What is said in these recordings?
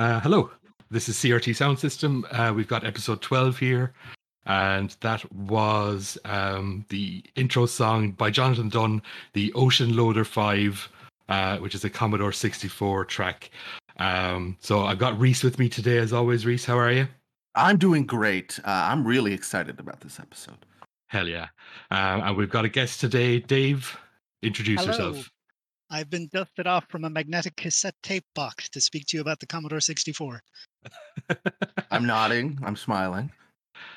Uh, hello, this is CRT Sound System. Uh, we've got episode 12 here, and that was um, the intro song by Jonathan Dunn, the Ocean Loader 5, uh, which is a Commodore 64 track. Um, so I've got Reese with me today, as always. Reese, how are you? I'm doing great. Uh, I'm really excited about this episode. Hell yeah. Um, and we've got a guest today, Dave. Introduce Hello. yourself. I've been dusted off from a magnetic cassette tape box to speak to you about the Commodore 64. I'm nodding. I'm smiling.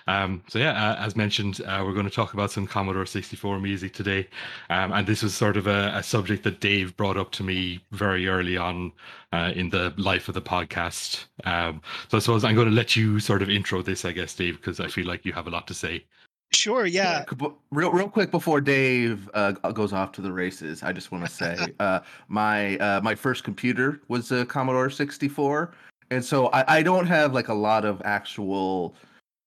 Um, so yeah, uh, as mentioned, uh, we're going to talk about some Commodore 64 music today, um, and this was sort of a, a, subject that Dave brought up to me very early on uh, in the life of the podcast. Um, so I suppose I'm going to let you sort of intro this, I guess, Dave, because I feel like you have a lot to say. Sure, yeah. Real, real quick before Dave uh, goes off to the races, I just want to say uh, my uh, my first computer was a Commodore 64, and so I, I don't have like a lot of actual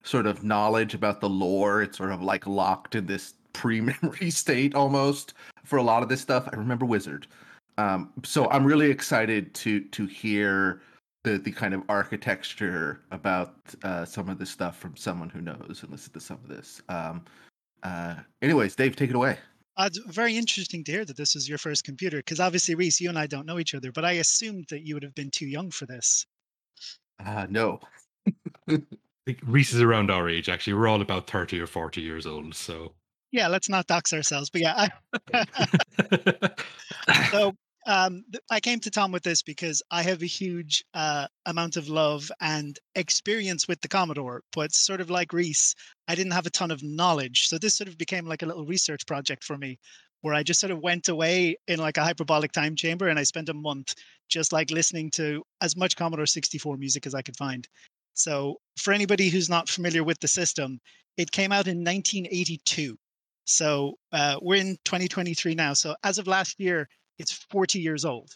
sort of knowledge about the lore. It's sort of like locked in this pre-memory state almost for a lot of this stuff. I remember Wizard, um, so I'm really excited to to hear the the kind of architecture about uh, some of this stuff from someone who knows and listen to some of this. Um, uh, anyways, Dave, take it away. Uh, it's very interesting to hear that this was your first computer because obviously, Reese, you and I don't know each other, but I assumed that you would have been too young for this. Uh, no. Reese is around our age, actually. We're all about 30 or 40 years old, so. Yeah, let's not dox ourselves. But yeah, I... so um, I came to Tom with this because I have a huge uh, amount of love and experience with the Commodore, but sort of like Reese, I didn't have a ton of knowledge. So this sort of became like a little research project for me where I just sort of went away in like a hyperbolic time chamber and I spent a month just like listening to as much Commodore 64 music as I could find. So for anybody who's not familiar with the system, it came out in 1982. So uh, we're in 2023 now. So as of last year, it's 40 years old,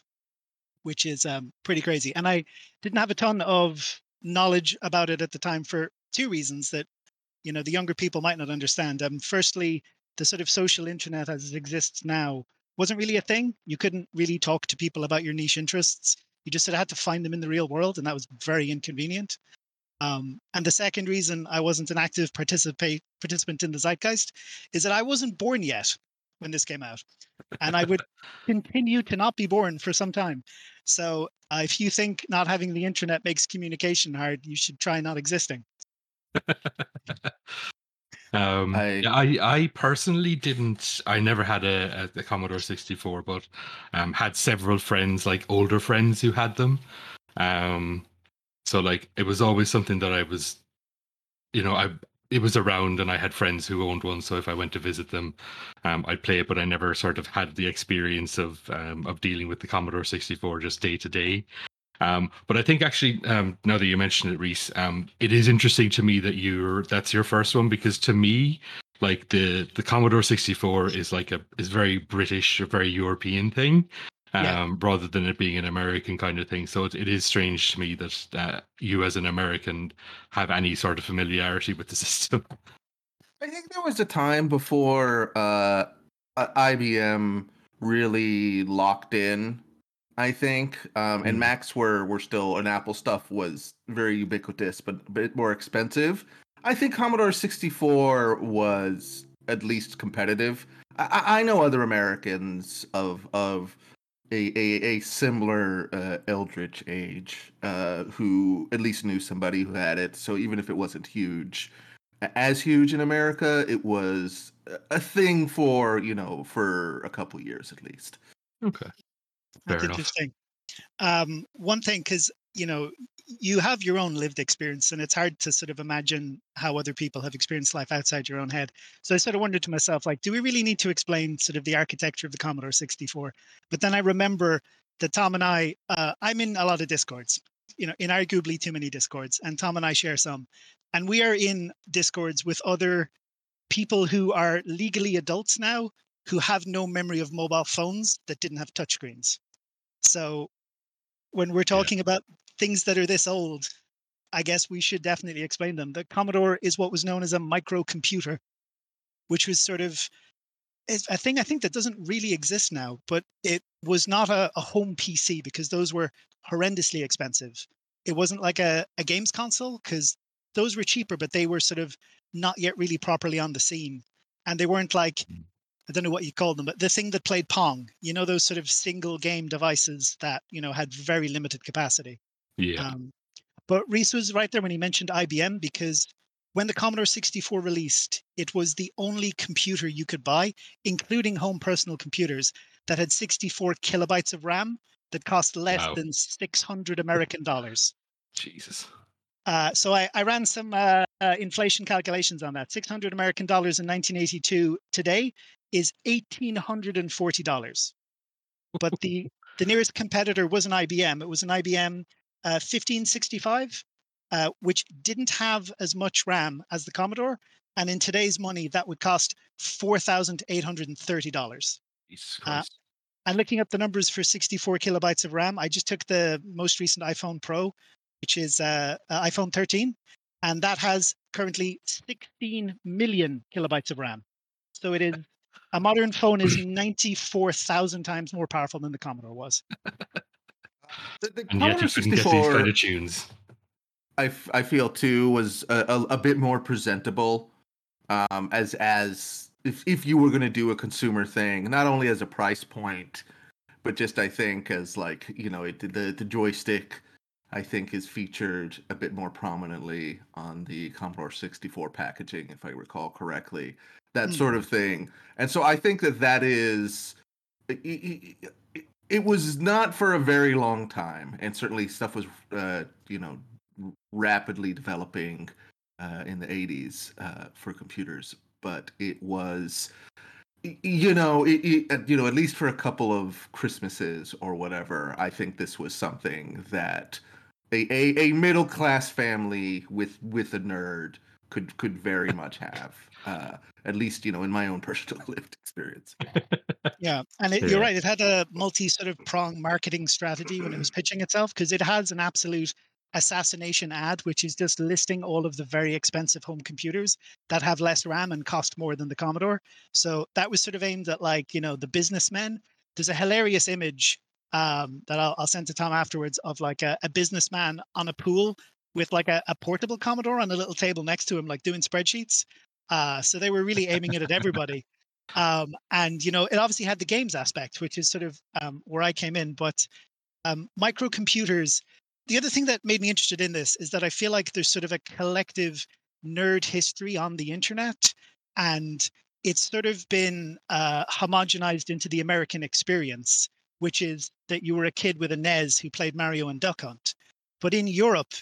which is um, pretty crazy. And I didn't have a ton of knowledge about it at the time for two reasons that you know the younger people might not understand. Um, firstly, the sort of social internet as it exists now wasn't really a thing. You couldn't really talk to people about your niche interests. You just sort of had to find them in the real world, and that was very inconvenient. Um, and the second reason I wasn't an active participate participant in the zeitgeist is that I wasn't born yet when this came out, and I would continue to not be born for some time. So uh, if you think not having the internet makes communication hard, you should try not existing. um, I, I, I personally didn't. I never had a, a, a Commodore sixty four, but um, had several friends, like older friends, who had them. Um, so like it was always something that I was, you know, I it was around and I had friends who owned one. So if I went to visit them, um, I'd play it, but I never sort of had the experience of um, of dealing with the Commodore 64 just day to day. Um, but I think actually, um, now that you mentioned it, Reese, um, it is interesting to me that you're that's your first one because to me, like the the Commodore 64 is like a is very British, a very European thing um, yeah. rather than it being an American kind of thing. So it, it is strange to me that uh, you, as an American, have any sort of familiarity with the system. I think there was a time before uh, IBM really locked in. I think, um, and mm. Macs were were still, and Apple stuff was very ubiquitous, but a bit more expensive. I think Commodore 64 was at least competitive. I, I know other Americans of of a a, a similar uh, Eldritch age uh, who at least knew somebody who had it. So even if it wasn't huge, as huge in America, it was a thing for you know for a couple years at least. Okay, Fair that's enough. interesting. Um, one thing, because you know you have your own lived experience and it's hard to sort of imagine how other people have experienced life outside your own head. So i sort of wondered to myself like do we really need to explain sort of the architecture of the commodore 64 but then i remember that tom and i uh, i'm in a lot of discords you know inarguably too many discords and tom and i share some. And we are in discords with other people who are legally adults now who have no memory of mobile phones that didn't have touchscreens. So when we're talking yeah. about things that are this old, I guess we should definitely explain them. The Commodore is what was known as a microcomputer, which was sort of a thing I think that doesn't really exist now, but it was not a, a home PC because those were horrendously expensive. it wasn't like a, a games console because those were cheaper, but they were sort of not yet really properly on the scene. And they weren't like, hmm. I don't know what you call them, but the thing that played Pong, you know, those sort of single game devices that, you know, had very limited capacity. Yeah. Um, but Reese was right there when he mentioned IBM because when the Commodore 64 released, it was the only computer you could buy, including home personal computers, that had 64 kilobytes of RAM that cost less wow. than 600 American dollars. Jesus. Uh, so I, I, ran some uh, uh, inflation calculations on that. 600 American dollars in 1982 today is $1,840. But the, the nearest competitor was an IBM. It was an IBM 1565 uh, uh, which didn't have as much RAM as the Commodore. And in today's money, that would cost $4,830. Uh, and looking up the numbers for 64 kilobytes of RAM, I just took the most recent iPhone Pro, which is uh, uh iPhone 13, and that has currently 16 million kilobytes of RAM. So it is a modern phone is 94,000 times more powerful than the Commodore was. the, the and yet you couldn't get these kind of tunes. I, f- I feel too was a, a, a bit more presentable um, as as if if you were going to do a consumer thing, not only as a price point, but just I think as like you know it, the the joystick I think is featured a bit more prominently on the Commodore 64 packaging, if I recall correctly, that mm. sort of thing. And so I think that that is. It, was not for a very long time, and certainly stuff was, uh, you know, rapidly developing uh, in the 80s uh, for computers, but it was you know it, it, you know at least for a couple of christmases or whatever i think this was something that a, a, a middle class family with with a nerd could could very much have uh, at least you know in my own personal lived experience yeah and it, you're right it had a multi sort of prong marketing strategy when it was pitching itself because it has an absolute assassination ad, which is just listing all of the very expensive home computers that have less RAM and cost more than the Commodore. So that was sort of aimed at like, you know, the businessmen. There's a hilarious image um, that I'll, I'll, send to Tom afterwards of like a, a businessman on a pool with like a, a, portable Commodore on a little table next to him, like doing spreadsheets. Uh, so they were really aiming it at everybody. Um, and, you know, it obviously had the games aspect, which is sort of um, where I came in. But um, microcomputers the other thing that made me interested in this is that I feel like there's sort of a collective nerd history on the internet, and it's sort of been uh, homogenized into the American experience, which is that you were a kid with a NES who played Mario and Duck Hunt. But in Europe,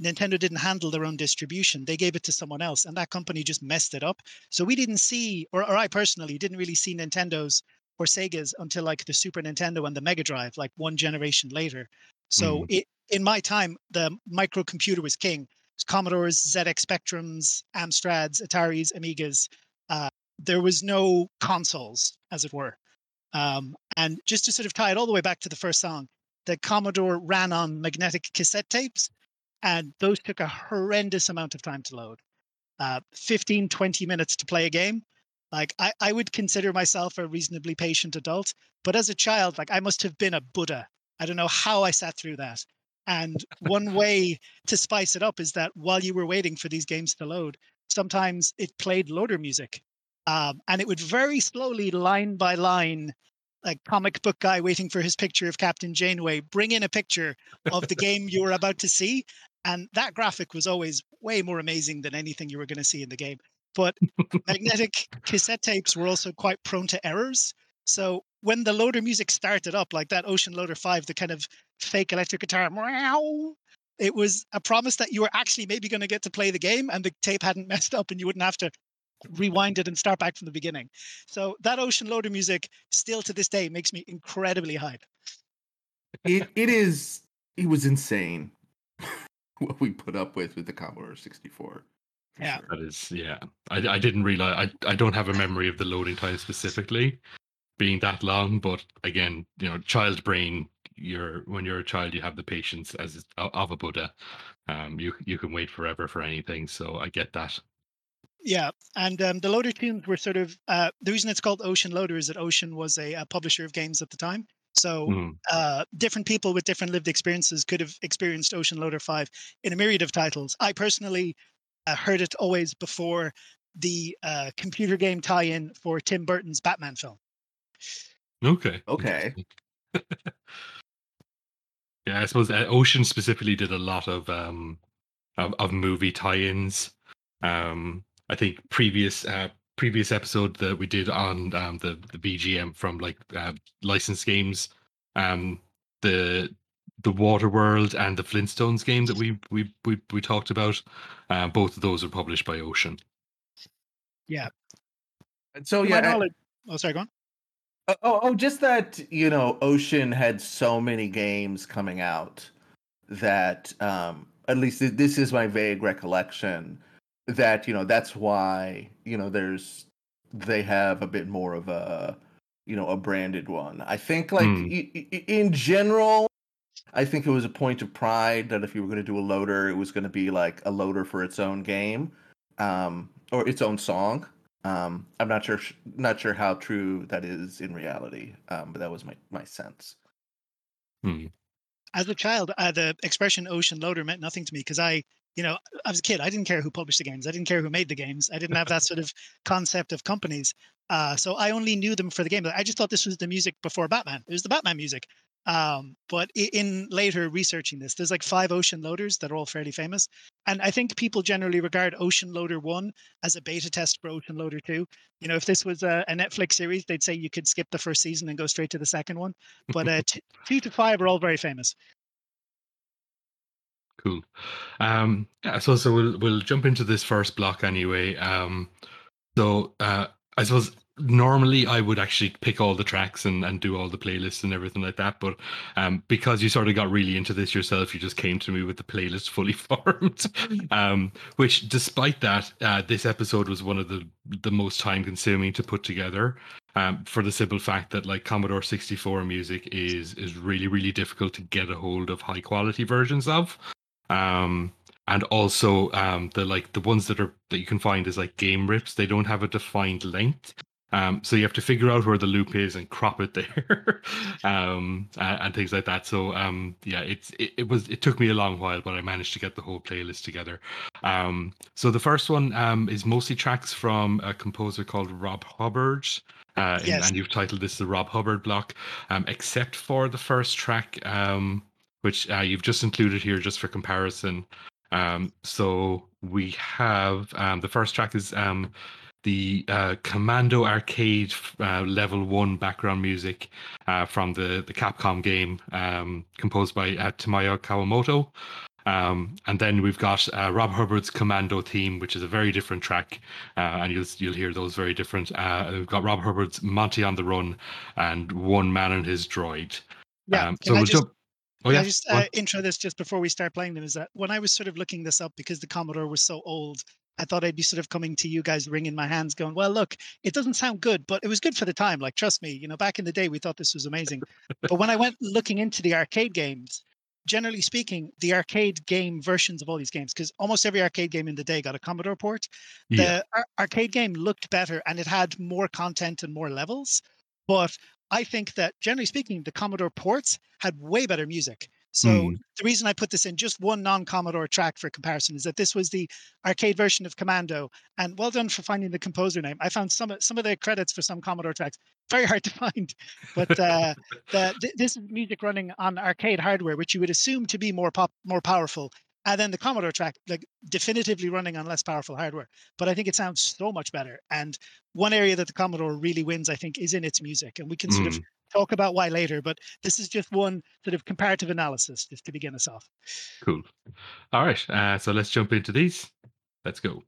Nintendo didn't handle their own distribution. They gave it to someone else, and that company just messed it up. So we didn't see, or, or I personally didn't really see Nintendo's or Sega's until like the Super Nintendo and the Mega Drive, like one generation later. So mm. it, in my time, the microcomputer was king. Was Commodores, ZX Spectrums, Amstrads, Ataris, Amigas. Uh, there was no consoles, as it were. Um, and just to sort of tie it all the way back to the first song, the Commodore ran on magnetic cassette tapes, and those took a horrendous amount of time to load. Uh, 15, 20 minutes to play a game. Like I, I would consider myself a reasonably patient adult, but as a child, like I must have been a Buddha. I don't know how I sat through that. And one way to spice it up is that while you were waiting for these games to load, sometimes it played loader music. Um, and it would very slowly, line by line, like comic book guy waiting for his picture of Captain Janeway, bring in a picture of the game you were about to see. And that graphic was always way more amazing than anything you were going to see in the game. But magnetic cassette tapes were also quite prone to errors. So when the loader music started up, like that Ocean Loader 5, the kind of fake electric guitar, meow, it was a promise that you were actually maybe going to get to play the game and the tape hadn't messed up and you wouldn't have to rewind it and start back from the beginning. So that Ocean Loader music still to this day makes me incredibly hype. It it is it was insane what we put up with with the Commodore 64. Yeah. That is yeah. I I didn't realize I, I don't have a memory of the loading time specifically being that long. But again, you know, child brain. You're when you're a child, you have the patience as of a Buddha. Um, you you can wait forever for anything. So I get that. Yeah, and um, the loader tunes were sort of uh, the reason it's called Ocean Loader is that Ocean was a, a, publisher of games at the time. So mm. uh, different people with different lived experiences could have experienced Ocean Loader 5 in a myriad of titles. I personally uh, heard it always before the uh, computer game tie-in for Tim Burton's Batman film. Okay. Okay. yeah, I suppose uh, Ocean specifically did a lot of um of, of movie tie-ins. Um, I think previous uh, previous episode that we did on um, the the BGM from like uh, licensed games, um, the the Waterworld and the Flintstones game that we we we, we talked about, uh, both of those were published by Ocean. Yeah. And so yeah. I, oh, sorry, go on. Oh, oh, oh, just that you know, Ocean had so many games coming out that um at least this is my vague recollection that you know that's why you know there's they have a bit more of a you know a branded one. I think like mm. in general i think it was a point of pride that if you were going to do a loader it was going to be like a loader for its own game um or its own song. Um i'm not sure not sure how true that is in reality um but that was my my sense. Hmm. As a child, uh, the expression ocean loader meant nothing to me because I, you know, I was a kid. I didn't care who published the games. I didn't care who made the games. I didn't have that sort of concept of companies. Uh, so I only knew them for the game. I just thought this was the music before Batman. It was the Batman music. Um, but in later researching this, there's like five ocean loaders that are all fairly famous. And I think people generally regard Ocean Loader 1 as a beta test for Ocean Loader 2. You know, if this was a, a Netflix series, they'd say you could skip the first season and go straight to the second one. But uh, t- two to five are all very famous. Cool. Um, yeah, so so we'll we'll jump into this first block anyway. Um, so uh, I suppose normally I would actually pick all the tracks and, and do all the playlists and everything like that. But um, because you sort of got really into this yourself, you just came to me with the playlist fully formed. um, which, despite that, uh, this episode was one of the the most time consuming to put together. Um, for the simple fact that like Commodore 64 music is is really really difficult to get a hold of high quality versions of. Um, and also um, the like the ones that are that you can find is like game rips. They don't have a defined length. Um, so you have to figure out where the loop is and crop it there, um, and, and, things like that. So um, yeah, it's it, it, was it took me a long while, but I managed to get the whole playlist together. Um, so the first one um, is mostly tracks from a composer called Rob Hubbard. Uh, yes. and, and you've titled this the Rob Hubbard block, um, except for the first track, which uh, you've just included here just for comparison. so we have the first track is the uh, Commando Arcade uh, Level One background music uh, from the the Capcom game, um, composed by uh, Tamayo Kawamoto. Um, and then we've got uh, Rob Hubbard's Commando theme, which is a very different track, uh, and you'll you'll hear those very different. we've got Rob Hubbard's Monty on the Run and One Man and His Droid. Yeah. Um, so we'll just, jump. Oh, yeah. I just uh, intro this just before we start playing them? Is that when I was sort of looking this up because the Commodore was so old, I thought I'd be sort of coming to you guys, wringing my hands, going, "Well, look, it doesn't sound good, but it was good for the time. Like, trust me, you know, back in the day, we thought this was amazing. but when I went looking into the arcade games, generally speaking, the arcade game versions of all these games, because almost every arcade game in the day got a Commodore port. The ar- arcade game looked better and it had more content and more levels. But I think that generally speaking, the Commodore ports had way better music. So mm. the reason I put this in just one non-Commodore track for comparison is that this was the arcade version of Commando, and well done for finding the composer name. I found some some of the credits for some Commodore tracks very hard to find, but uh, the, this is music running on arcade hardware, which you would assume to be more pop more powerful. And then the Commodore track, like definitively running on less powerful hardware. But I think it sounds so much better. And one area that the Commodore really wins, I think, is in its music. And we can sort mm. of talk about why later, but this is just one sort of comparative analysis just to begin us off. Cool. All right. Uh, so let's jump into these. Let's go.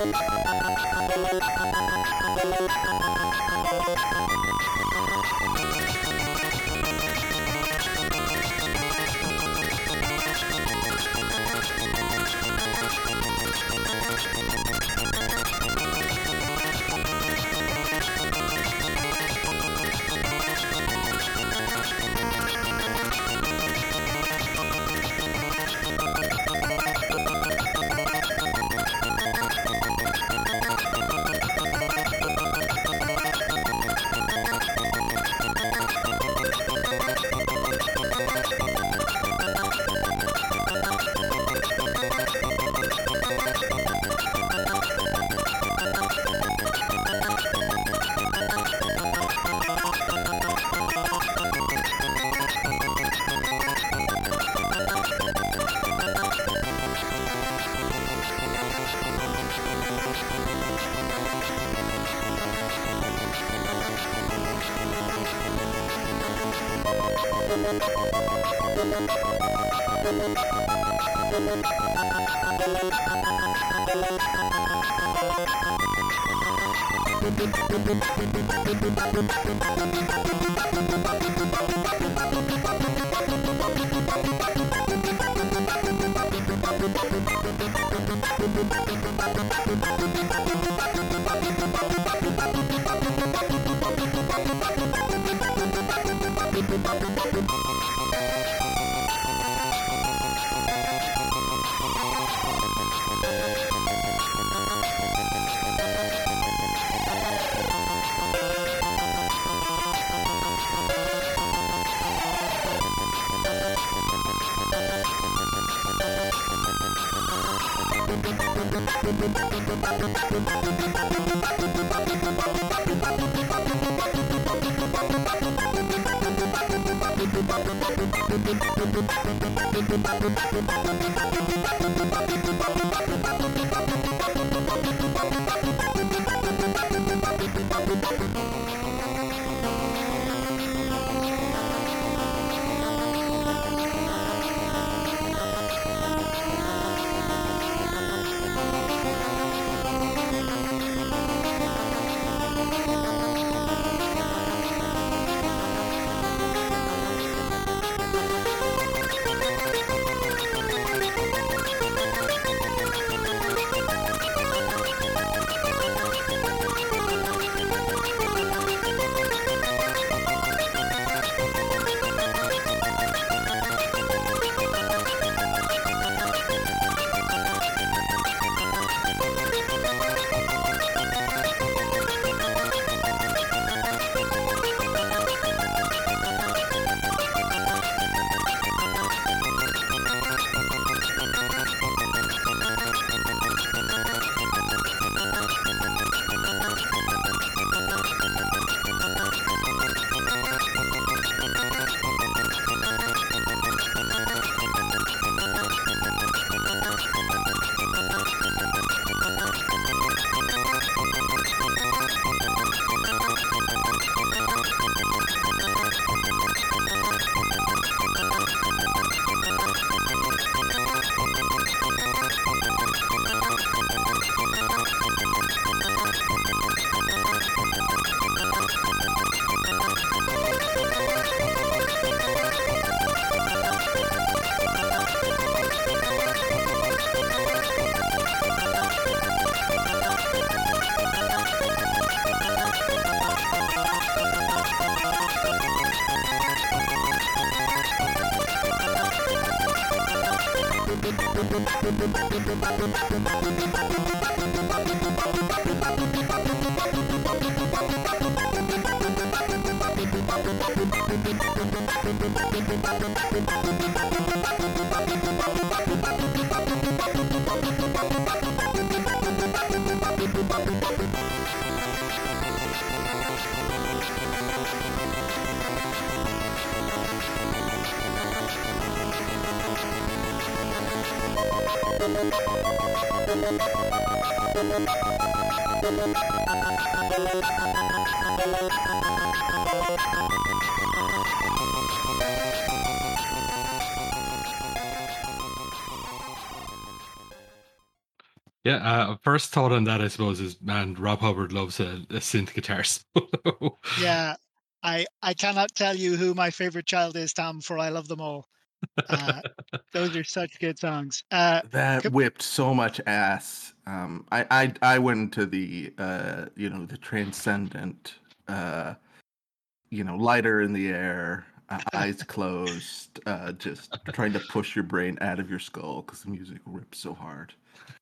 Thank you. Thank you. Yeah, uh, first thought on that, I suppose, is man, Rob Hubbard loves a, a synth guitar solo. yeah, I I cannot tell you who my favorite child is, Tom, for I love them all. Uh, those are such good songs. Uh, that whipped so much ass. Um, I, I I went to the uh, you know the transcendent, uh, you know, lighter in the air, uh, eyes closed, uh, just trying to push your brain out of your skull because the music rips so hard.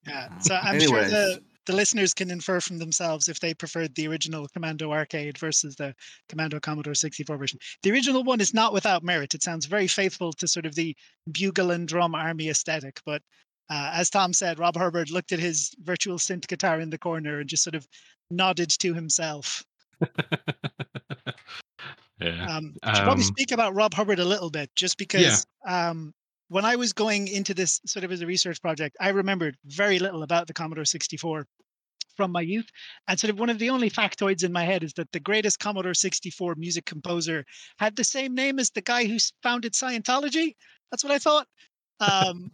Yeah. So I'm Anyways. sure the, the listeners can infer from themselves if they preferred the original Commando arcade versus the Commando Commodore 64 version. The original one is not without merit. It sounds very faithful to sort of the bugle and drum army aesthetic. But uh, as Tom said, Rob Hubbard looked at his virtual synth guitar in the corner and just sort of nodded to himself. yeah. Um, should um, probably speak about Rob Hubbard a little bit, just because yeah. um, when I was going into this sort of as a research project, I remembered very little about the Commodore 64 from my youth. And sort of one of the only factoids in my head is that the greatest Commodore 64 music composer had the same name as the guy who founded Scientology. That's what I thought. Um,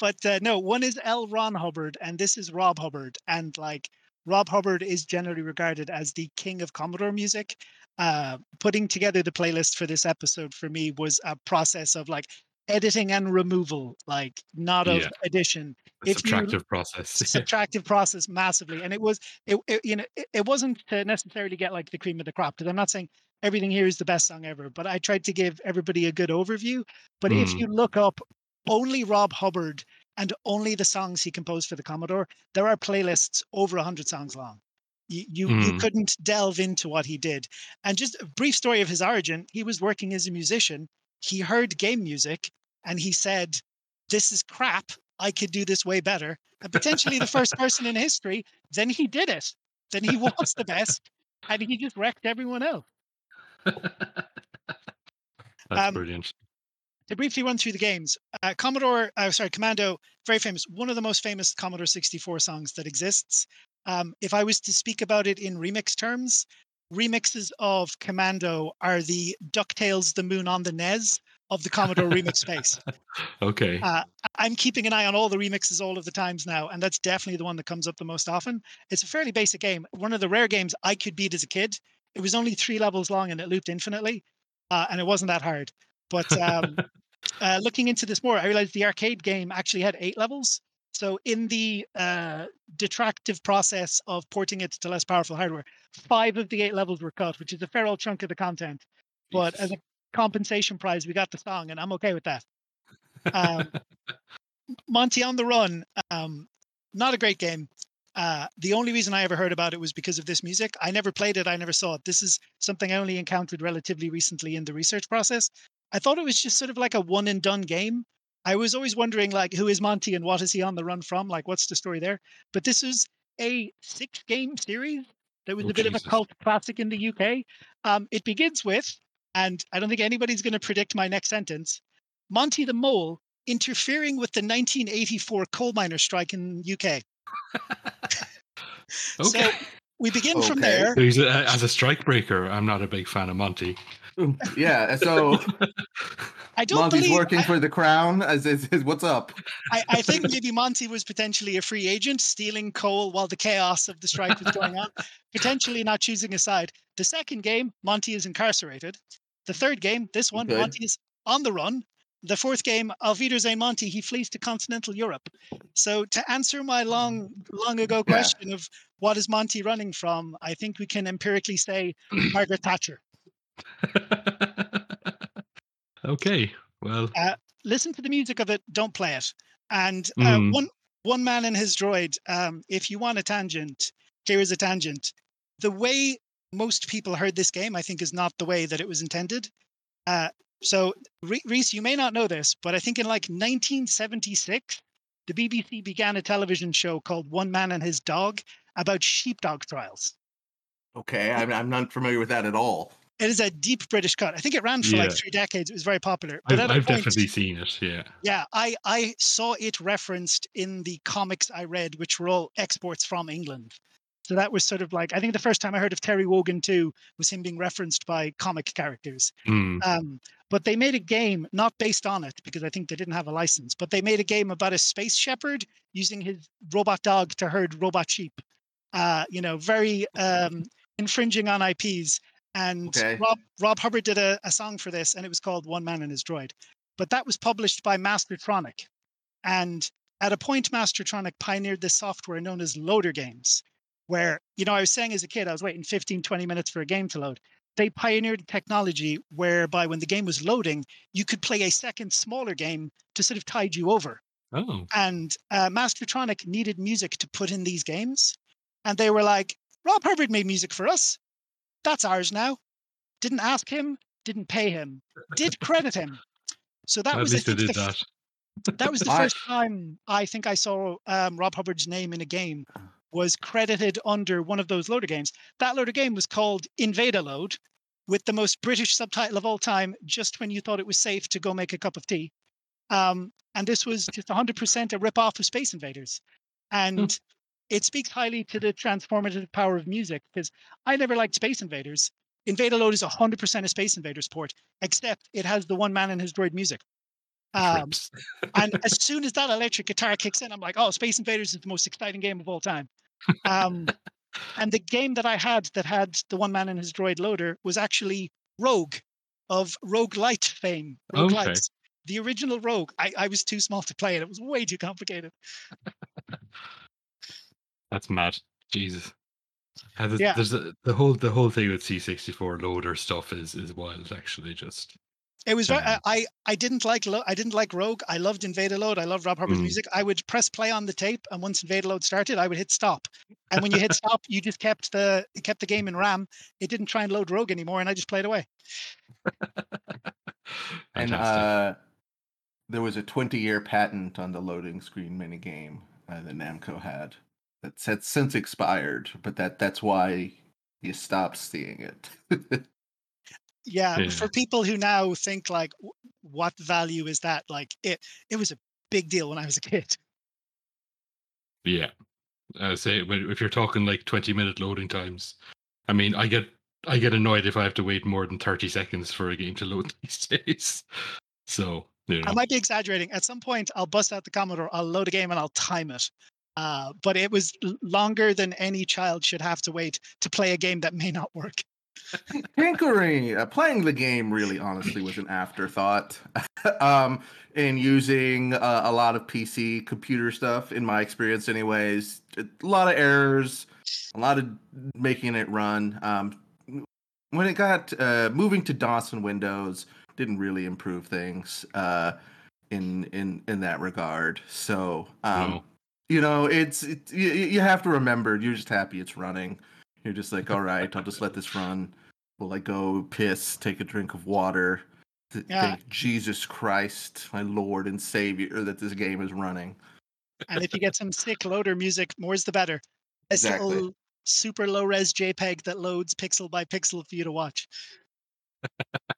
but uh, no, one is L. Ron Hubbard, and this is Rob Hubbard. And like Rob Hubbard is generally regarded as the king of Commodore music. Uh, putting together the playlist for this episode for me was a process of like editing and removal, like not of yeah. addition. A if subtractive you, process. subtractive process massively, and it was it, it you know it, it, wasn't to necessarily get like the cream of the crop because I'm not saying everything here is the best song ever, but I tried to give everybody a good overview. But mm. if you look up only Rob Hubbard and only the songs he composed for the Commodore, there are playlists over hundred songs long. You you, mm. you couldn't delve into what he did. And just a brief story of his origin: he was working as a musician. He heard game music and he said, This is crap. I could do this way better. And potentially the first person in history, then he did it. Then he was the best and he just wrecked everyone else. That's um, brilliant. To briefly run through the games, uh, Commodore, uh, sorry, Commando, very famous. One of the most famous Commodore 64 songs that exists. Um, if I was to speak about it in remix terms, remixes of Commando are the DuckTales, The Moon on the NES of the Commodore remix space. Okay. Uh, I'm keeping an eye on all the remixes all of the times now, and that's definitely the one that comes up the most often. It's a fairly basic game. One of the rare games I could beat as a kid. It was only three levels long and it looped infinitely, uh, and it wasn't that hard. But um, uh, looking into this more, I realized the arcade game actually had eight levels. So in the uh, detractive process of porting it to less powerful hardware, five of the eight levels were cut, which is a fair old chunk of the content. But as a compensation prize, we got the song, and I'm okay with that. Um, Monty on the Run, um, not a great game. Uh, the only reason I ever heard about it was because of this music. I never played it. I never saw it. This is something I only encountered relatively recently in the research process. I thought it was just sort of like a one and done game. I was always wondering, like, who is Monty and what is he on the run from? Like, what's the story there? But this is a six game series that was oh, a bit Jesus. of a cult classic in the UK. Um, it begins with and I don't think anybody's going to predict my next sentence. Monty the Mole interfering with the 1984 coal miner strike in UK. okay. So we begin okay. from there. So a, as a strike breaker, I'm not a big fan of Monty. Yeah, so I don't Monty's believe, working I, for the crown. As is, is what's up? I, I, think maybe Monty was potentially a free agent, stealing coal while the chaos of the strike was going on, potentially not choosing a side. The second game, Monty is incarcerated. The third game, this one, Good. Monty is on the run. The fourth game, Wiedersehen Monty, he flees to continental Europe. So to answer my long, long ago question yeah. of what is Monty running from, I think we can empirically say Margaret Thatcher. okay, well, uh, listen to the music of it. Don't play it. And uh, mm. one one man and his droid. Um, if you want a tangent, here is a tangent. The way most people heard this game, I think, is not the way that it was intended. Uh, so, Reese, you may not know this, but I think in like 1976, the BBC began a television show called One Man and His Dog about sheepdog trials. Okay, I'm, I'm not familiar with that at all. It is a deep British cut. I think it ran for yeah. like three decades. It was very popular. But I've, I've point, definitely seen it. Yeah. Yeah, I I saw it referenced in the comics I read, which were all exports from England. So that was sort of like I think the first time I heard of Terry Wogan too was him being referenced by comic characters. Mm. Um, but they made a game not based on it because I think they didn't have a license. But they made a game about a space shepherd using his robot dog to herd robot sheep. Uh, you know, very um, infringing on IPs. And Okay. Rob Rob Hubbard did a, a song for this, and it was called One Man and His Droid. But that was published by Mastertronic. And at a point, Mastertronic pioneered this software known as loader games, where, you know, I was saying as a kid, I was waiting 15, 20 minutes for a game to load. They pioneered technology whereby when the game was loading, you could play a second smaller game to sort of tide you over. Oh. And uh, Mastertronic needed music to put in these games. And they were like, Rob Hubbard made music for us. That's ours now. Didn't ask him, didn't pay him, did credit him. So that At was least did the, that. that was the first time I think I saw um, Rob Hubbard's name in a game was credited under one of those loader games. That loader game was called Invader Load with the most British subtitle of all time, just when you thought it was safe to go make a cup of tea. Um, and this was just 100% a rip-off of Space Invaders. And it speaks highly to the transformative power of music because I never liked Space Invaders. Invader Load is 100% a Space Invaders port, except it has the one man and his droid music. Um, and as soon as that electric guitar kicks in, I'm like, oh, Space Invaders is the most exciting game of all time. Um, and the game that I had that had the one man and his droid loader was actually Rogue of Rogue Light fame. Rogue Okay. Lights. The original Rogue. I, I was too small to play it. It was way too complicated. That's mad. Jesus. Yeah, there's, Yeah. there's a, the whole the whole thing with C64 loader stuff is is wild. Actually, just It was. ve- Um, I I didn't like Lo- I didn't like Rogue. I loved Invader Load. I loved Rob Hubbard's Mm. music. I would press play on the tape, and once Invader Load started, I would hit stop. And when you hit stop, you just kept the kept the game in RAM. It didn't try and load Rogue anymore, and I just played away. And uh, there was a 20 year patent on the loading screen minigame uh, that Namco had. That's, that's since expired, but that that's why you stopped seeing it. Yeah, Yeah. for people who now think like, what value is that? Like it it was a big deal when I was a kid. Yeah. Uh, say if you're talking like 20 minute loading times. I mean, I get I get annoyed if I have to wait more than 30 seconds for a game to load these days. So, you know. I might be exaggerating. At some point, I'll bust out the Commodore, I'll load a game, and I'll time it. Uh, but it was longer than any child should have to wait to play a game that may not work. Tinkering, uh, playing the game really honestly was an afterthought. um, and using uh, a lot of PC computer stuff, in my experience, anyways, a lot of errors, a lot of making it run. Um, when it got uh, moving to DOS and Windows, didn't really improve things uh, in in in that regard. So, um, No. You know, it's it, you, you have to remember, you're just happy it's running. You're just like, all right, I'll just let this run. Will I go piss, take a drink of water, th- Yeah. thank Jesus Christ, my Lord and Savior, that this game is running. And if you get some sick loader music, more's the better. This Exactly. little super low res JPEG that loads pixel by pixel for you to watch.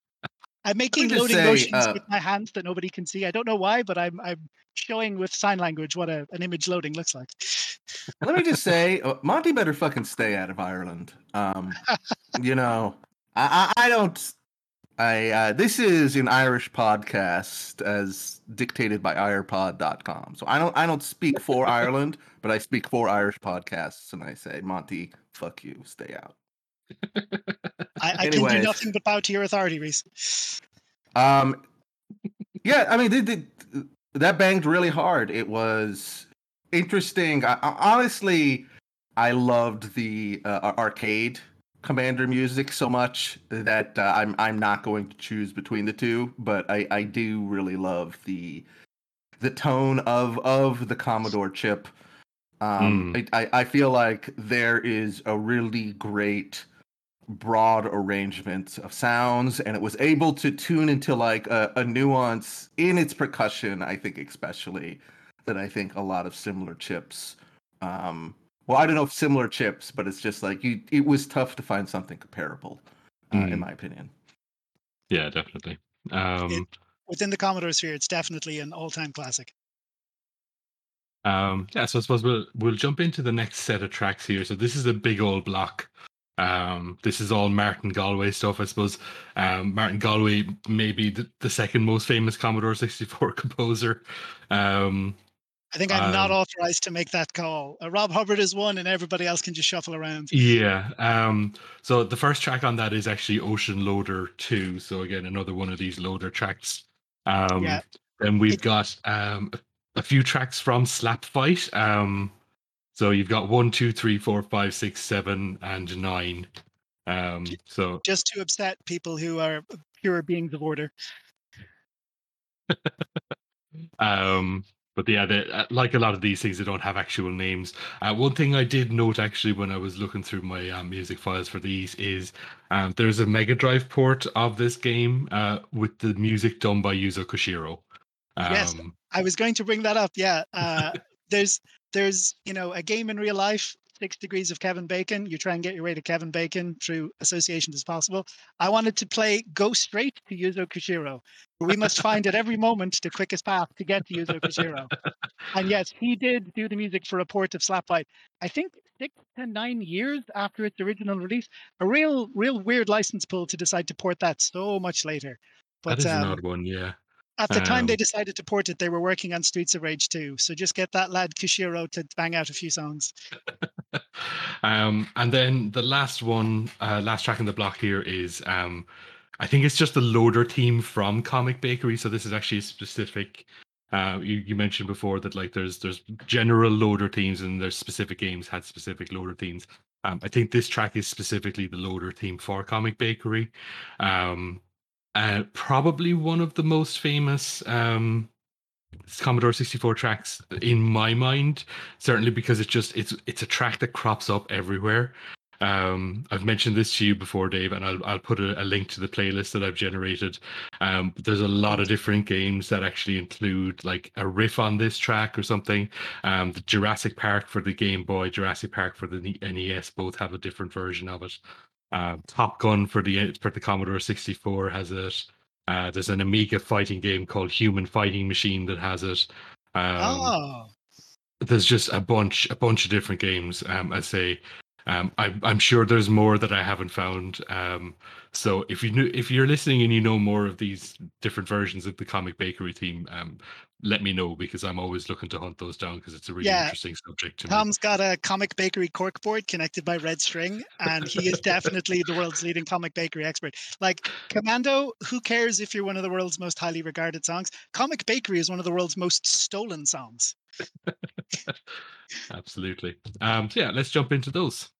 I'm making loading say, motions uh, with my hands that nobody can see. I don't know why, but I'm I'm showing with sign language what a, an image loading looks like. Let me just say, uh, Monty better fucking stay out of Ireland. Um, you know, I, I, I don't. I uh, this is an Irish podcast as dictated by irepod.com. So I don't I don't speak for Ireland, but I speak for Irish podcasts, and I say, Monty, fuck you, stay out. I, I can do nothing but bow to your authority, Reese. Um, yeah, I mean, they did that banged really hard. It was interesting. I, I, honestly, I loved the uh, arcade Commando music so much that uh, I'm I'm not going to choose between the two, but I I do really love the the tone of of the Commodore chip. Um, I, I I feel like there is a really great broad arrangement of sounds and it was able to tune into like a, a nuance in its percussion i think especially that i think a lot of similar chips um well i don't know if similar chips but it's just like you it was tough to find something comparable uh, in Mm. my opinion Yeah, definitely. Um, Within the Commodore sphere, it's definitely an all-time classic. Um, yeah, so I suppose we'll we'll jump into the next set of tracks here. So this is a big old block. Um, this is all Martin Galway stuff, I suppose. Um, Martin Galway, maybe the, the, second most famous Commodore 64 composer. Um, I think I'm um, not authorized to make that call. Uh, Rob Hubbard is one, and everybody else can just shuffle around. Yeah. Um, so the first track on that is actually Ocean Loader 2. So again, another one of these loader tracks. Um, yeah. Then we've it, got um, a few tracks from Slap Fight. So you've got one, two, three, four, five, six, seven, and nine. Um, so just to upset people who are pure beings of order. um, but yeah, uh, like a lot of these things, they don't have actual names. Uh, one thing I did note actually when I was looking through my uh, music files for these is um, there's a Mega Drive port of this game uh, with the music done by Yuzo Koshiro. Um, yes, I was going to bring that up. Yeah, uh, there's there's you know a game in real life six degrees of Kevin Bacon. You try and get your way to Kevin Bacon through association as possible. I wanted to play Go Straight to Yuzo Koshiro. We must find at every moment the quickest path to get to Yuzo Koshiro. and yes, he did do the music for a port of Slap Fight. I think six to nine years after its original release. A real, real weird license pull to decide to port that so much later. But, that is um, an odd one, yeah. At the um, time they um, decided to port it, they were working on Streets of Rage 2. So just get that lad Koshiro to bang out a few songs. um, and then the last one, uh, last track in the block here is um, I think it's just the loader team from Comic Bakery. So this is actually a specific. Uh, you, you mentioned before that like there's there's general loader teams and there's specific games had specific loader teams. Um, I think this track is specifically the loader team for Comic Bakery. Um, uh, probably one of the most famous um, Commodore 64 tracks in my mind, certainly because it's just it's it's a track that crops up everywhere. Um, I've mentioned this to you before, Dave, and I'll I'll put a, a link to the playlist that I've generated. Um, there's a lot of different games that actually include like a riff on this track or something. Um, the Jurassic Park for the Game Boy, Jurassic Park for the NES, both have a different version of it. Uh, Top Gun for the for the Commodore 64 has it. Uh, there's an Amiga fighting game called Human Fighting Machine that has it. Um, oh. There's just a bunch, a bunch of different games. Um, I say, um, I, I'm sure there's more that I haven't found. Um, so if you knew, if you're listening and you know more of these different versions of the Comic Bakery team, um, let me know because I'm always looking to hunt those down because it's a really yeah. interesting subject to Tom's me. got a comic bakery corkboard connected by red string, and he is definitely the world's leading comic bakery expert. Like Commando, who cares if you're one of the world's most highly regarded songs? Comic Bakery is one of the world's most stolen songs. Absolutely. Um, so yeah, let's jump into those.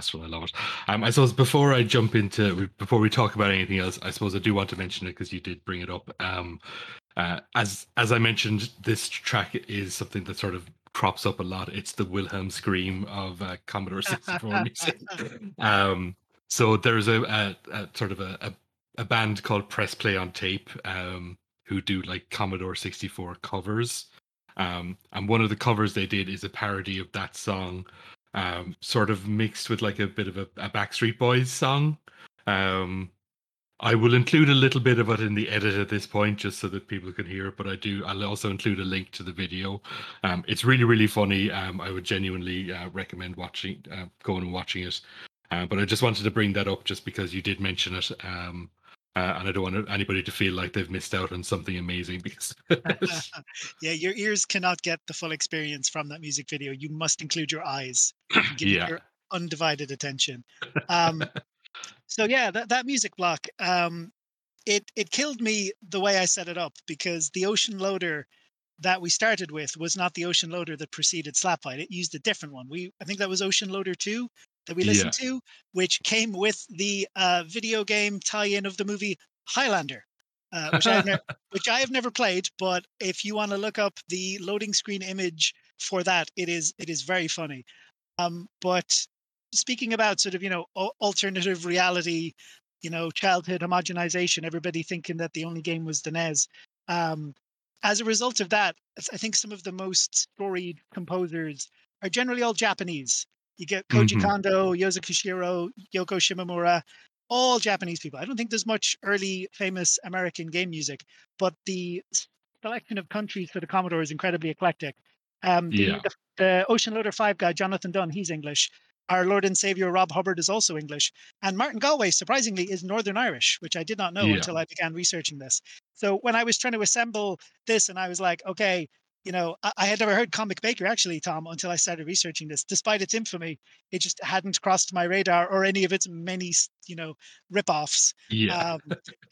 Last one, I love it. Um, I suppose before I jump into before we talk about anything else, I suppose I do want to mention it because you did bring it up. Um, uh, as as I mentioned, this track is something that sort of crops up a lot. It's the Wilhelm scream of uh, Commodore 64 music. Um, so there's a, a, a sort of a, a, a, band called Press Play on Tape um, who do like Commodore 64 covers. Um, and one of the covers they did is a parody of that song, um, sort of mixed with like a bit of a, a Backstreet Boys song. Um, I will include a little bit of it in the edit at this point, just so that people can hear it. But I do. I'll also include a link to the video. Um, it's really, really funny. Um, I would genuinely uh, recommend watching, uh, going and watching it. Uh, but I just wanted to bring that up, just because you did mention it, um, uh, and I don't want anybody to feel like they've missed out on something amazing. Because yeah, your ears cannot get the full experience from that music video. You must include your eyes. Give yeah. your undivided attention. Um, so yeah, that, that music block, um, it it killed me the way I set it up because the ocean loader that we started with was not the ocean loader that preceded Slapfight. It used a different one. We I think that was Ocean Loader 2 that we listened yeah. to, which came with the uh, video game tie-in of the movie Highlander. Uh, which, I have ne- which I have never played, but if you want to look up the loading screen image for that, it is it is very funny. Um, but speaking about sort of you know alternative reality you know childhood homogenization everybody thinking that the only game was the nes um, as a result of that i think some of the most storied composers are generally all japanese you get koji mm-hmm. kondo koshiro yoko shimomura all japanese people i don't think there's much early famous american game music but the selection of countries for the commodore is incredibly eclectic um, the, yeah. the, the ocean loader 5 guy jonathan dunn he's english our Lord and Savior Rob Hubbard is also English. And Martin Galway, surprisingly, is Northern Irish, which I did not know yeah. until I began researching this. So when I was trying to assemble this and I was like, okay, you know, I, I, had never heard Comic Bakery actually, Tom, until I started researching this. Despite its infamy, it just hadn't crossed my radar or any of its many, you know, ripoffs. Yeah. Um,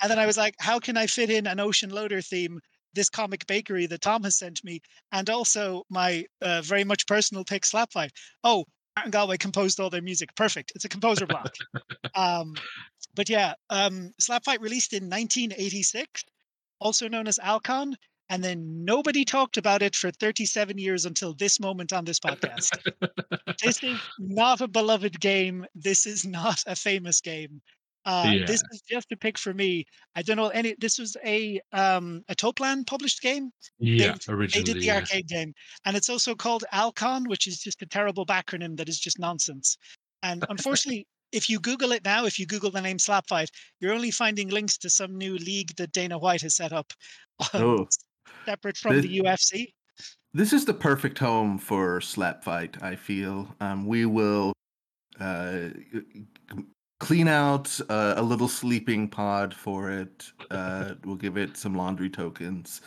and then I was like, how can I fit in an Ocean Loader theme this comic bakery that Tom has sent me, and also my uh, very much personal pick, Slapfight. Oh, Martin Galway composed all their music. Perfect. It's a composer block. um, but yeah, um, Slapfight released in 1986, also known as Alcon, and then nobody talked about it for 37 years until this moment on this podcast. this is not a beloved game. This is not a famous game. Uh, yeah. This is just a pick for me. I don't know any. This was a um, a Toaplan published game. Yeah, they, originally they did the yeah. arcade game, and it's also called Alcon, which is just a terrible acronym that is just nonsense. And unfortunately, if you Google it now, if you Google the name Slap Fight, you're only finding links to some new league that Dana White has set up, um, oh. Separate from this, the UFC. This is the perfect home for Slapfight. I feel um, we will uh, clean out uh, a little sleeping pod for it. Uh, we'll give it some laundry tokens.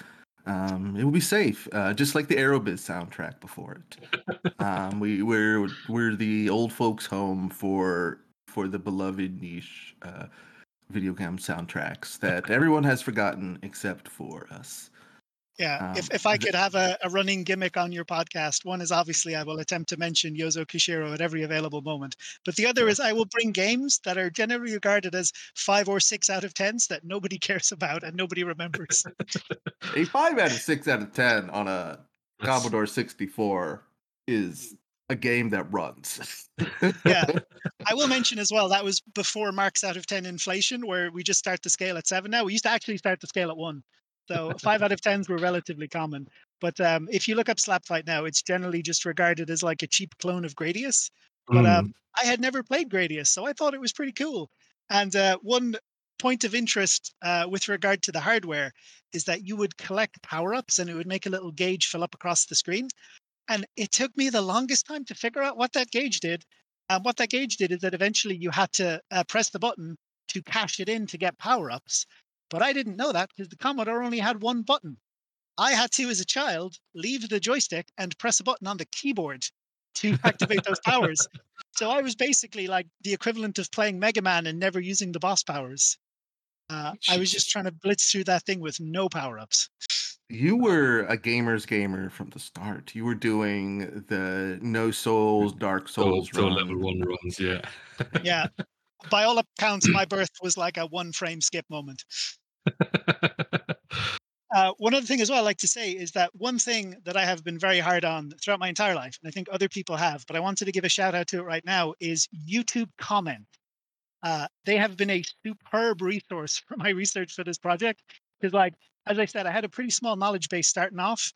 Um, it will be safe, uh, just like the Aerobiz soundtrack before it. Um, we we're we're the old folks' home for for the beloved niche uh, video game soundtracks that everyone has forgotten except for us. Yeah, um, if, if I could have a, a running gimmick on your podcast, one is obviously I will attempt to mention Yuzo Koshiro at every available moment. But the other is I will bring games that are generally regarded as five or six out of tens that nobody cares about and nobody remembers. a five out of six out of ten on a Commodore 64 is a game that runs. yeah. I will mention as well that was before marks out of 10 inflation, where we just start the scale at seven now. We used to actually start the scale at one. So five out of tens were relatively common. But um, if you look up slap fight now, it's generally just regarded as like a cheap clone of Gradius. But um, mm. I had never played Gradius, so I thought it was pretty cool. And uh, one point of interest uh, with regard to the hardware is that you would collect power ups and it would make a little gauge fill up across the screen. And it took me the longest time to figure out what that gauge did. And what that gauge did is that eventually you had to uh, press the button to cash it in to get power ups. But I didn't know that because the Commodore only had one button. I had to, as a child, leave the joystick and press a button on the keyboard to activate those powers. So I was basically like the equivalent of playing Mega Man and never using the boss powers. Uh, I was just trying to blitz through that thing with no power ups. you were a gamer's gamer from the start. You were doing the No Souls, Dark Souls, Soul, Soul level one runs. Yeah. yeah. By all accounts, my birth was like a one frame skip moment. Uh, one other thing as well I like to say is that one thing that I have been very hard on throughout my entire life, and I think other people have, but I wanted to give a shout out to it right now, is YouTube comment. Uh, they have been a superb resource for my research for this project. Because, like, as I said, I had a pretty small knowledge base starting off,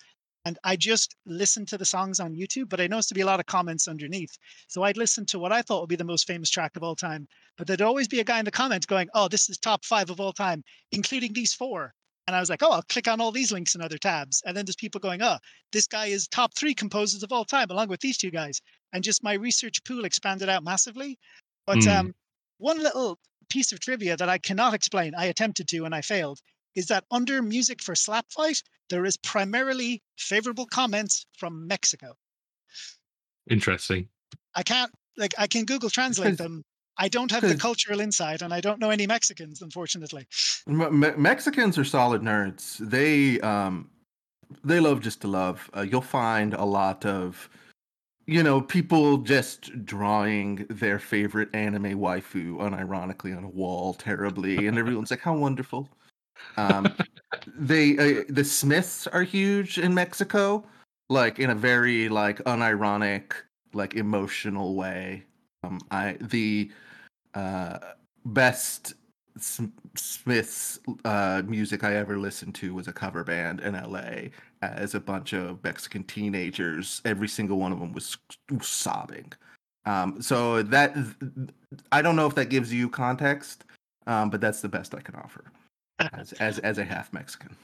and I just listened to the songs on YouTube, but I noticed to be a lot of comments underneath. So I'd listen to what I thought would be the most famous track of all time, but there'd always be a guy in the comments going, "Oh, this is top five of all time, including these four. And I was like, oh, I'll click on all these links in other tabs. And then there's people going, oh, this guy is top three composers of all time, along with these two guys. And just my research pool expanded out massively. But mm. um, one little piece of trivia that I cannot explain, I attempted to and I failed, is that under music for slap fight, there is primarily favorable comments from Mexico. Interesting. I can't like I can Google translate them, I don't have the cultural insight, and I don't know any Mexicans, unfortunately. Me- Mexicans are solid nerds. They um, they love just to love. Uh, you'll find a lot of, you know, people just drawing their favorite anime waifu unironically on a wall terribly, and everyone's like, "How wonderful!" Um, they uh, the Smiths are huge in Mexico, like in a very like unironic, like emotional way. Um, I the uh, best Smith's uh, music I ever listened to was a cover band in LA as a bunch of Mexican teenagers. Every single one of them was sobbing. Um, so that I don't know if that gives you context, um, but that's the best I can offer as as, as a half Mexican.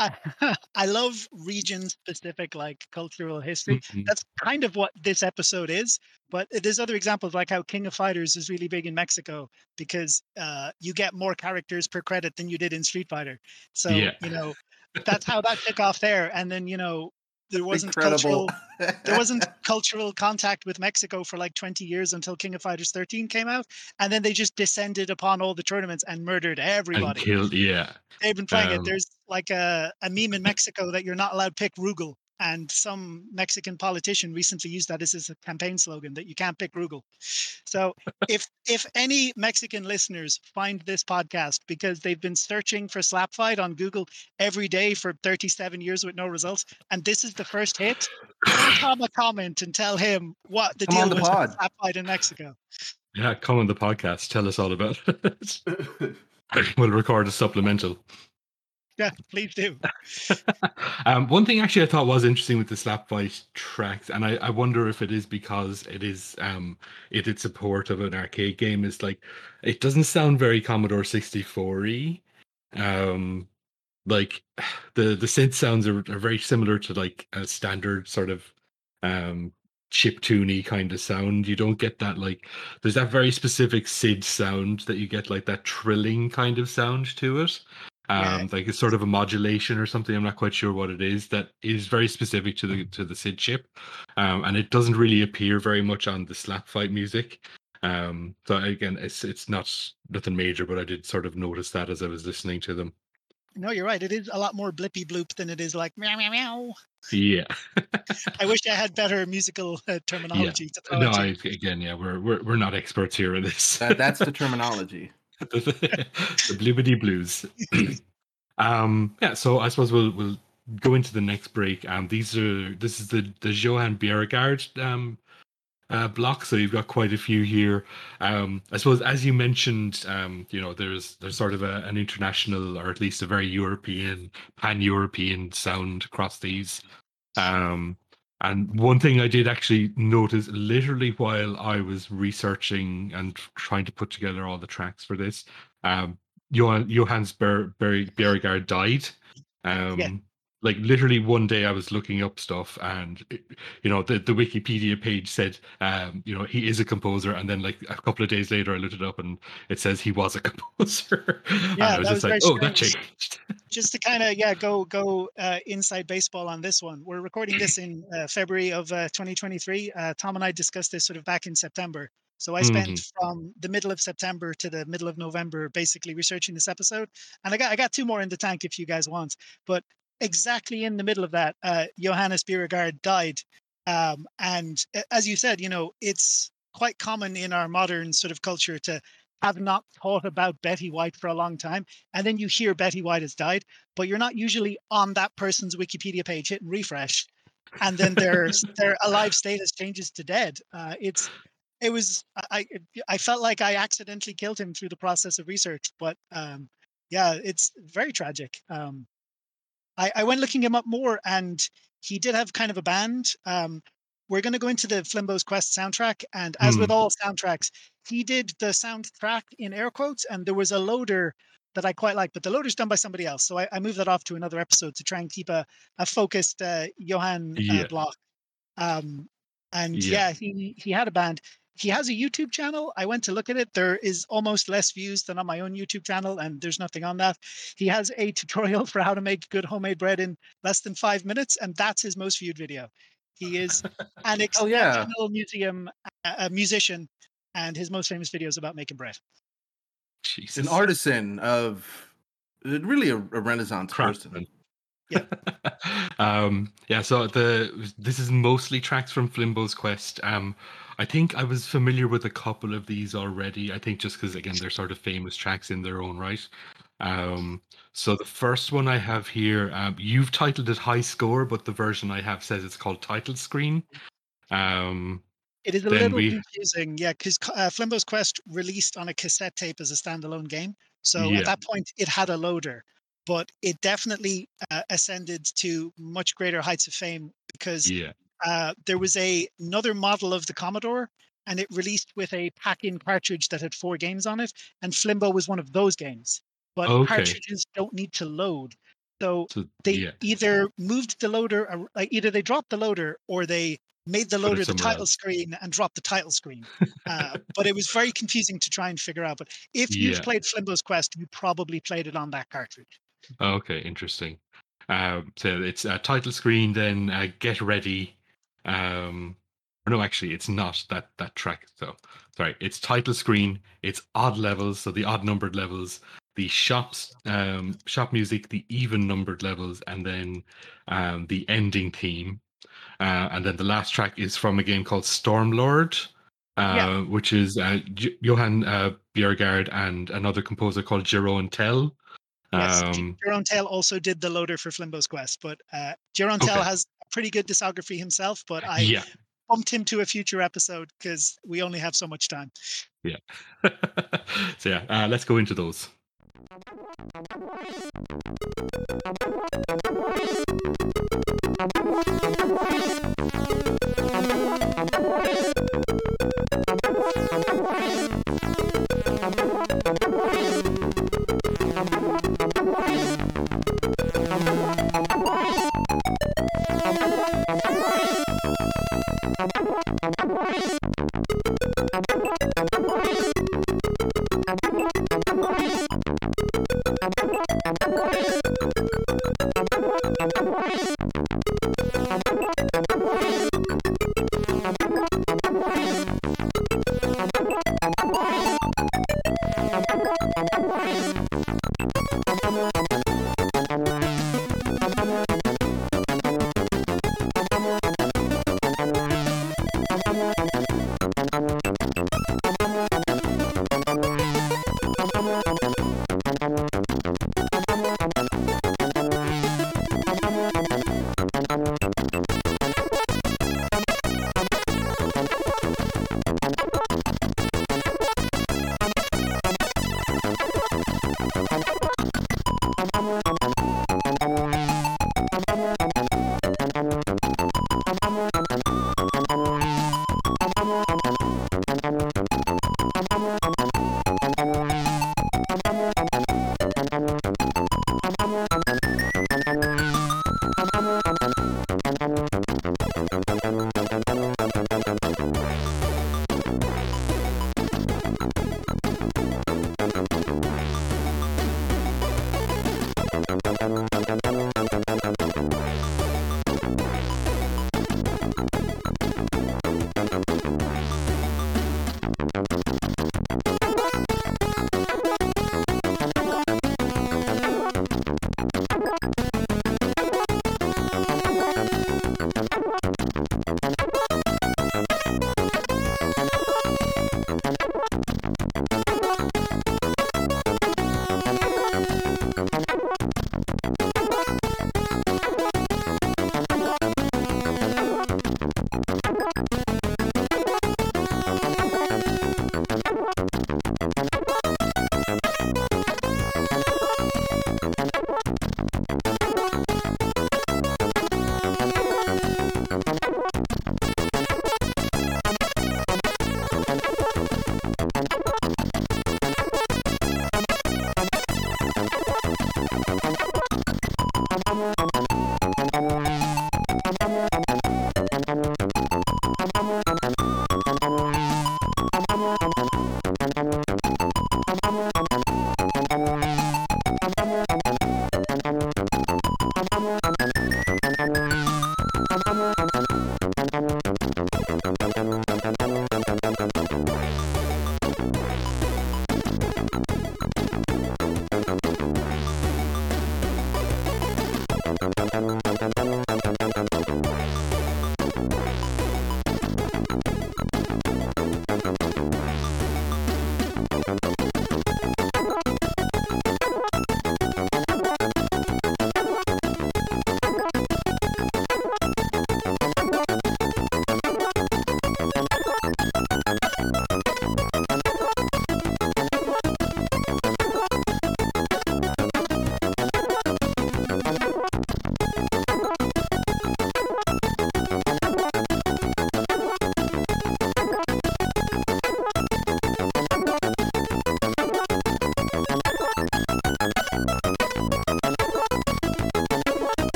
I, I love region specific like cultural history. Mm-hmm. That's kind of what this episode is. But there's other examples like how King of Fighters is really big in Mexico because uh, you get more characters per credit than you did in Street Fighter. So yeah. you know that's how that took off there. And then you know there wasn't Incredible. cultural there wasn't cultural contact with Mexico for like 20 years until King of Fighters 13 came out, and then they just descended upon all the tournaments and murdered everybody. And killed, yeah. They've been playing um, it. There's like a, a meme in Mexico that you're not allowed to pick Rugal, and some Mexican politician recently used that as his campaign slogan that you can't pick Rugal. So if if any Mexican listeners find this podcast because they've been searching for slap fight on Google every day for 37 years with no results, and this is the first hit, Tom a comment and tell him what the Come deal was with slap fight in Mexico. Yeah, come on the podcast. Tell us all about it. we'll record a supplemental. Yeah, please do. um, one thing actually I thought was interesting with the slap fight tracks, and I, I wonder if it is because it is um it did support of an arcade game, is like it doesn't sound very Commodore 64y. Um like the the synth sounds are, are very similar to like a standard sort of um chip tuney kind of sound. You don't get that like there's that very specific SID sound that you get like that trilling kind of sound to it um, yeah. like it's sort of a modulation or something. I'm not quite sure what it is. That is very specific to the to the SID chip, um, and it doesn't really appear very much on the slap fight music. Um, so again, it's it's not nothing major, but I did sort of notice that as I was listening to them. No, you're right. It is a lot more blippy bloop than it is like meow meow meow. Yeah. I wish I had better musical uh, terminology. Yeah. no, I, again, yeah, we're we're we're not experts here in this. That, that's the terminology. the blibbity blues. um, yeah, so I suppose we'll we'll go into the next break. Um, these are this is the the Johan Bjerregaard um uh, block. So you've got quite a few here. Um, I suppose, as you mentioned, um, you know, there's there's sort of a, an international, or at least a very European, pan-European sound across these. Um, and one thing I did actually notice, literally while I was researching and trying to put together all the tracks for this, um, Johan, Johannes Ber, Ber, died. Um, yeah like literally one day I was looking up stuff and it, you know the, the Wikipedia page said um, you know he is a composer and then like a couple of days later I looked it up and it says he was a composer. Yeah, I was just was like, oh, that changed. just to kind of yeah go go uh, inside baseball on this one. We're recording this in uh, February of uh, 2023. Uh, Tom and I discussed this sort of back in September. So I spent mm-hmm. from the middle of September to the middle of November basically researching this episode, and I got I got two more in the tank if you guys want. But exactly in the middle of that, uh, Johannes Bjerregaard died. Um, and as you said, you know, it's quite common in our modern sort of culture to have not thought about Betty White for a long time, and then you hear Betty White has died, but you're not usually on that person's Wikipedia page hitting refresh, and then their their alive status changes to dead. Uh, it's it was I I felt like I accidentally killed him through the process of research, but um, yeah, it's very tragic. Um, I, I went looking him up more, and he did have kind of a band. Um, we're going to go into the Flimbo's Quest soundtrack, and as mm. with all soundtracks, he did the soundtrack in air quotes, and there was a loader that I quite like, but the loader's done by somebody else, so I, I moved that off to another episode to try and keep a, a focused uh, Johan uh, yeah. block. Um, and yeah. yeah, he he had a band he has a YouTube channel. I went to look at it. There is almost less views than on my own YouTube channel, and there's nothing on that. He has a tutorial for how to make good homemade bread in less than five minutes, and that's his most viewed video. He is an exceptional oh, yeah. museum uh, musician, and his most famous video is about making bread. Jesus. An artisan of really a, a Renaissance Craftsman. person. Yeah. um, yeah. So the this is mostly tracks from Flimbo's Quest. Um, I think I was familiar with a couple of these already. I think just because again they're sort of famous tracks in their own right. Um, so the first one I have here, um, you've titled it High Score, but the version I have says it's called Title Screen. Um, it is a little we... confusing, yeah, because uh, Flimbo's Quest released on a cassette tape as a standalone game. So yeah. at that point, it had a loader, but it definitely uh, ascended to much greater heights of fame because yeah. Uh, there was a another model of the Commodore, and it released with a pack-in cartridge that had four games on it, and Flimbo was one of those games. But okay. cartridges don't need to load, so, so they yeah. either moved the loader, like either they dropped the loader or they made the loader the title else. screen and dropped the title screen. Uh, but it was very confusing to try and figure out. But if you've played Flimbo's Quest, you probably played it on that cartridge. Okay, interesting. Uh, so it's a title screen, then uh, get ready, um, no, actually, it's not that that track. So sorry, it's title screen. It's odd levels, so the odd numbered levels, the shops, um, shop music, the even numbered levels, and then um, the ending theme. Uh, and then the last track is from a game called Stormlord, uh, yeah. which is uh, J- Johan uh, Bjerregaard and another composer called Jeroen Tel. Yes, um, Jeroen Tel also did the loader for Flimbo's Quest, but uh, Jeroen Tel okay. has pretty good discography himself, but I yeah. bumped him to a future episode because we only have so much time. Yeah. so yeah, uh, let's go into those.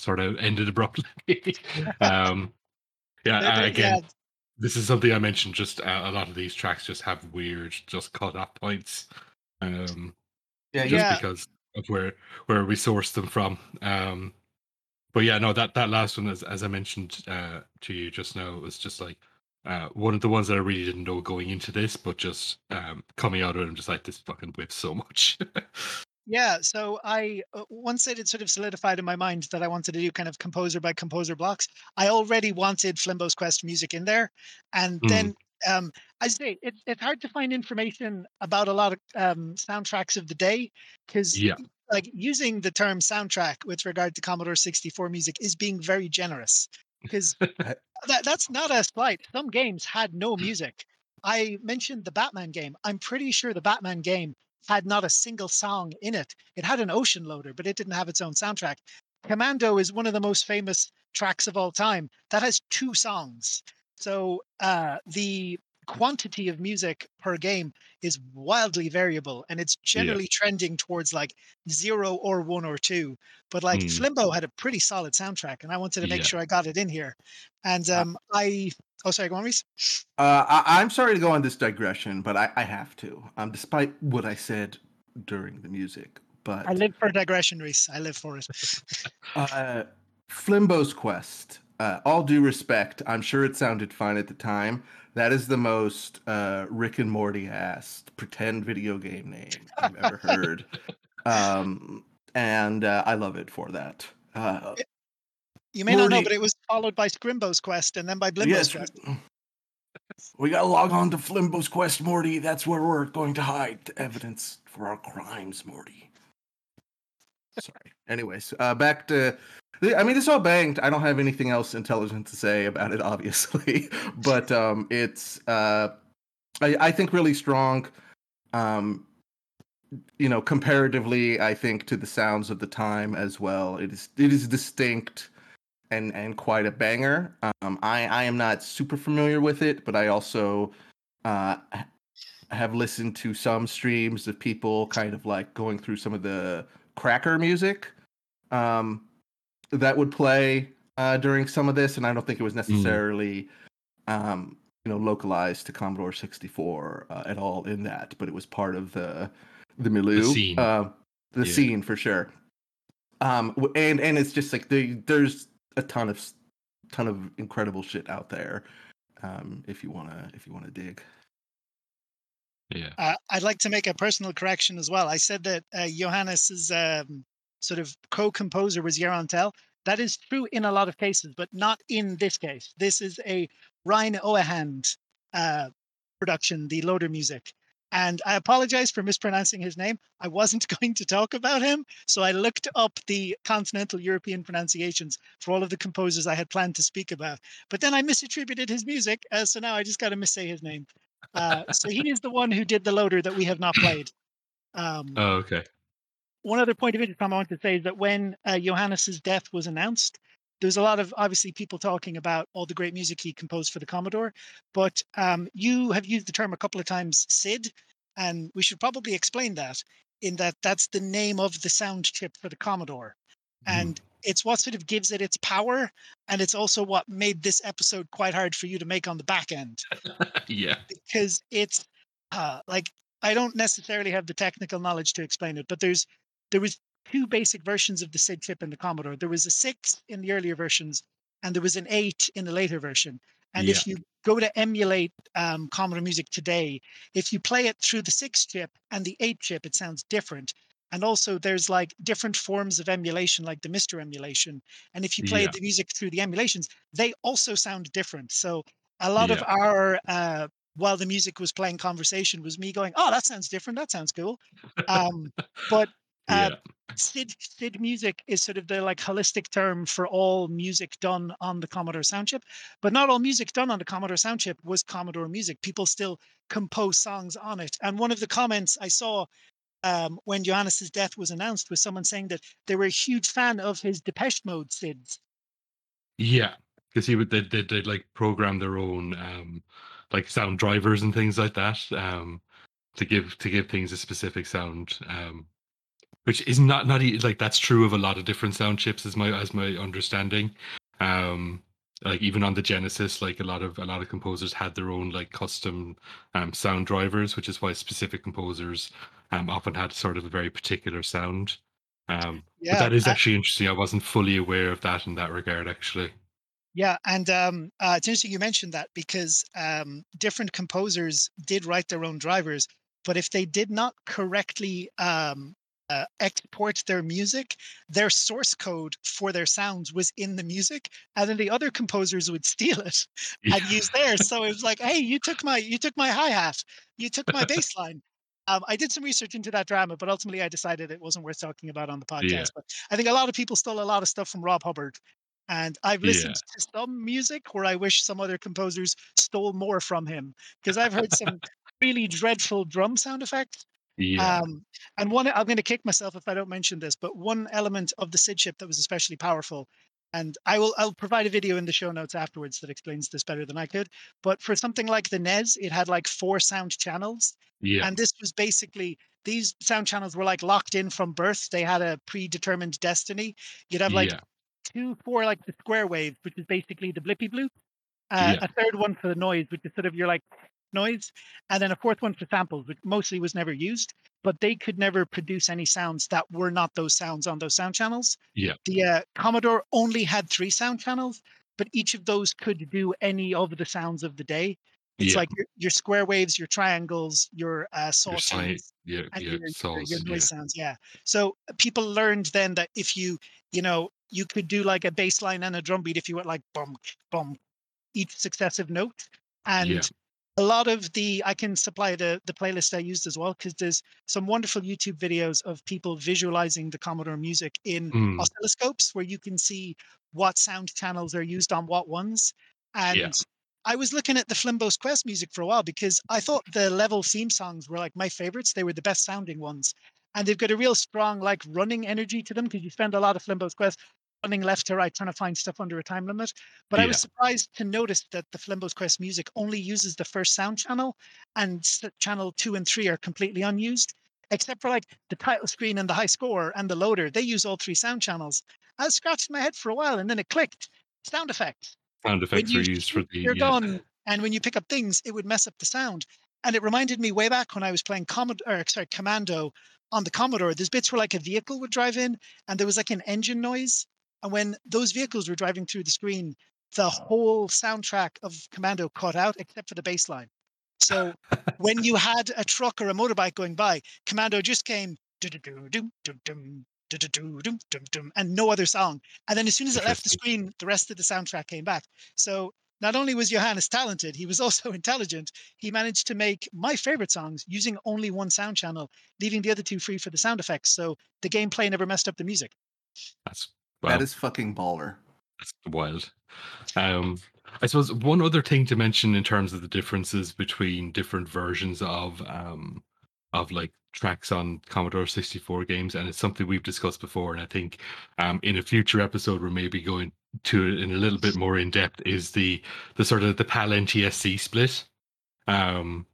Sort of ended abruptly. um, yeah, again, this is something I mentioned. Just uh, a lot of these tracks just have weird, just cut off points. Um, yeah, just yeah. because of where where we sourced them from. Um, but yeah, no, that that last one, as as I mentioned uh, to you just now, was just like uh, one of the ones that I really didn't know going into this, but just um, coming out of it, I'm just like, this fucking whips so much. yeah, so I uh, once it had sort of solidified in my mind that I wanted to do kind of composer by composer blocks. I already wanted Flimbo's Quest music in there, and mm. then um, I say it, it's hard to find information about a lot of um, soundtracks of the day because yeah. like using the term soundtrack with regard to Commodore 64 music is being very generous because that, that's not a slight. Some games had no music. I mentioned the Batman game. I'm pretty sure the Batman game had not a single song in it. It had an ocean loader, but it didn't have its own soundtrack. Commando is one of the most famous tracks of all time. That has two songs. So uh, the quantity of music per game is wildly variable and it's generally yeah. trending towards like zero or one or two but like mm. flimbo had a pretty solid soundtrack and i wanted to make yeah. sure i got it in here and um i oh sorry go on Reese. uh I, am sorry to go on this digression but i i have to um despite what i said during the music but i live for a digression Reese. i live for it uh flimbo's quest uh, all due respect, I'm sure it sounded fine at the time. That is the most uh, Rick and Morty ass pretend video game name I've ever heard. Um, and uh, I love it for that. Uh, you may Morty, not know, but it was followed by Scrimbo's Quest and then by Blimbo's yes, Quest. We gotta log on to Flimbo's Quest, Morty. That's where we're going to hide evidence for our crimes, Morty. Sorry. Anyways, uh, back to I mean, it's all banged. I don't have anything else intelligent to say about it, obviously, but um, it's uh, I, I think really strong. Um, you know, comparatively, I think to the sounds of the time as well. It is it is distinct and and quite a banger. Um, I I am not super familiar with it, but I also uh, have listened to some streams of people kind of like going through some of the cracker music. Um, that would play uh, during some of this, and I don't think it was mm. necessarily, mm. um, you know, localized to Commodore 64 uh, at all in that, but it was part of the the milieu, the scene, uh, the yeah. scene for sure. Um, and and it's just like the, there's a ton of ton of incredible shit out there. Um, if you wanna if you wanna dig. Yeah. Uh, I'd like to make a personal correction as well. I said that uh, Johannes's um, sort of co-composer was Jeroen Tel. That is true in a lot of cases, but not in this case. This is a Rein Ouwehand uh, production, the loader music. And I apologize for mispronouncing his name. I wasn't going to talk about him. So I looked up the continental European pronunciations for all of the composers I had planned to speak about. But then I misattributed his music. Uh, so now I just got to missay his name. Uh, so he is the one who did the loader that we have not played. Um, oh, okay one other point of interest I want to say is that when uh, Johannes's death was announced, there's a lot of obviously people talking about all the great music he composed for the Commodore, but um, you have used the term a couple of times, SID, and we should probably explain that in that that's the name of the sound chip for the Commodore, mm. and it's what sort of gives it its power, and it's also what made this episode quite hard for you to make on the back end. yeah, because it's uh, like I don't necessarily have the technical knowledge to explain it, but there's there was two basic versions of the SID chip in the Commodore. There was a six in the earlier versions, and there was an eight in the later version. And yeah. if you go to emulate um, Commodore Music today, if you play it through the six chip and the eight chip, it sounds different. And also, there's like different forms of emulation, like the MiSTer emulation. And if you play yeah. the music through the emulations, they also sound different. So a lot yeah. of our uh, while the music was playing conversation was me going, "Oh, that sounds different. That sounds cool." Um, but uh, SID, SID music is sort of the like holistic term for all music done on the Commodore sound chip, but not all music done on the Commodore sound chip was Commodore music. People still compose songs on it. And one of the comments I saw um, when Johannes's death was announced was someone saying that they were a huge fan of his Depeche Mode SIDs. Yeah, because he would they they they'd like program their own um, like sound drivers and things like that um, to give to give things a specific sound. Um, which is not not like that's true of a lot of different sound chips, as my as my understanding. Um, like even on the Genesis, like a lot of a lot of composers had their own like custom um, sound drivers, which is why specific composers um, often had sort of a very particular sound. Um, yeah, but that is actually I, interesting. I wasn't fully aware of that in that regard, actually. Yeah, and um, uh, it's interesting you mentioned that because um, different composers did write their own drivers, but if they did not correctly um, uh, export their music, their source code for their sounds was in the music, and then the other composers would steal it and use theirs. So it was like, hey, you took my you took my hi hat, you took my bass line. Um, I did some research into that drama, but ultimately I decided it wasn't worth talking about on the podcast. Yeah. But I think a lot of people stole a lot of stuff from Rob Hubbard. And I've listened yeah. to some music where I wish some other composers stole more from him because I've heard some really dreadful drum sound effects yeah. Um, and one, I'm going to kick myself if I don't mention this, but one element of the SID chip that was especially powerful, and I will, I'll provide a video in the show notes afterwards that explains this better than I could. But for something like the NES, it had like four sound channels. Yeah. And this was basically these sound channels were like locked in from birth. They had a predetermined destiny. You'd have like yeah. two, four like the square wave, which is basically the blippy bloop. Uh, yeah. A third one for the noise, which is sort of your like noise, and then a fourth one for samples, which mostly was never used. But they could never produce any sounds that were not those sounds on those sound channels. Yeah. The uh, Commodore only had three sound channels, but each of those could do any of the sounds of the day. It's yeah. like your, your, square waves, your triangles, your uh, saw your sounds, yeah, and yeah, your, saws, your, noise yeah. sounds. Yeah. So uh, people learned then that if you, you know, you could do like a bass line and a drum beat if you went like bum, bum, each successive note. And yeah a lot of the i can supply the the playlist i used as well because there's some wonderful youtube videos of people visualizing the commodore music in mm. oscilloscopes where you can see what sound channels are used on what ones and yeah. i was looking at the flimbo's quest music for a while because i thought the level theme songs were like my favorites they were the best sounding ones and they've got a real strong like running energy to them because you spend a lot of flimbo's quest running left to right trying to find stuff under a time limit. But yeah. I was surprised to notice that the Flimbo's Quest music only uses the first sound channel, and channel two and three are completely unused, except for like the title screen and the high score and the loader. They use all three sound channels. I was scratching my head for a while, and then it clicked. Sound effects. Sound effects are used for the. Your yeah. gone, and when you pick up things, it would mess up the sound. And it reminded me way back when I was playing Commod- or, sorry, Commando on the Commodore. There's bits where like a vehicle would drive in, and there was like an engine noise, and when those vehicles were driving through the screen, the whole soundtrack of Commando cut out except for the bass line. So when you had a truck or a motorbike going by, Commando just came and no other song. And then as soon as it left the screen, the rest of the soundtrack came back. So not only was Johannes talented, he was also intelligent. He managed to make my favorite songs using only one sound channel, leaving the other two free for the sound effects. So the gameplay never messed up the music. That's that is fucking baller. That's wild. Um, I suppose one other thing to mention in terms of the differences between different versions of um, of like tracks on Commodore 64 games, and it's something we've discussed before. And I think um, in a future episode, we're maybe going to it in a little bit more in depth. Is the the sort of the PAL NTSC split, um,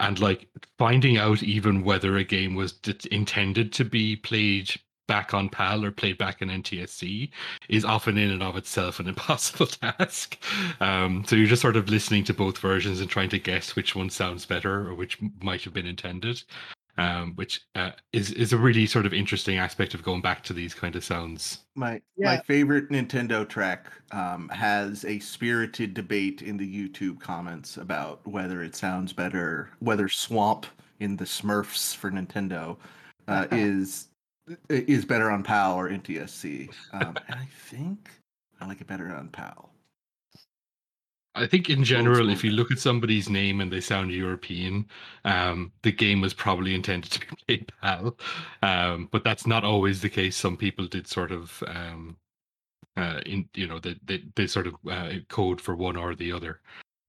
and like finding out even whether a game was intended to be played back on PAL or played back in NTSC is often in and of itself an impossible task. Um, so you're just sort of listening to both versions and trying to guess which one sounds better or which might have been intended. Um, which uh, is is a really sort of interesting aspect of going back to these kind of sounds. My yeah. my favorite Nintendo track um, has a spirited debate in the YouTube comments about whether it sounds better, whether Swamp in the Smurfs for Nintendo uh, is is better on PAL or NTSC. Um, and I think I like it better on PAL. I think in general, if you look at somebody's name and they sound European, um, the game was probably intended to be played PAL. Um, but that's not always the case. Some people did sort of, um, uh, in you know, they they, they sort of uh, code for one or the other.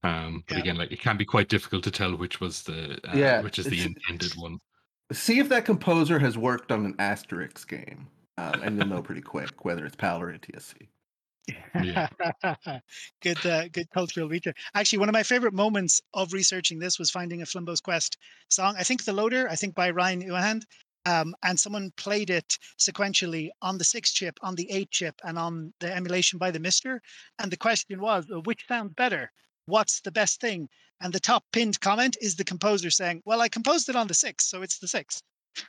Um, but yeah. again, like it can be quite difficult to tell which was the uh, yeah, which is the intended one see if that composer has worked on an Asterix game, um, and you'll know pretty quick whether it's PAL or NTSC. Yeah. good, uh, good cultural research. Actually, one of my favorite moments of researching this was finding a Flimbo's Quest song. I think the Loader, I think by Rein Ouwehand, um, and someone played it sequentially on the six chip, on the eight chip, and on the emulation by the MiSTer. And the question was, which sounds better? What's the best thing? And the top pinned comment is the composer saying, "Well, I composed it on the six, so it's the six.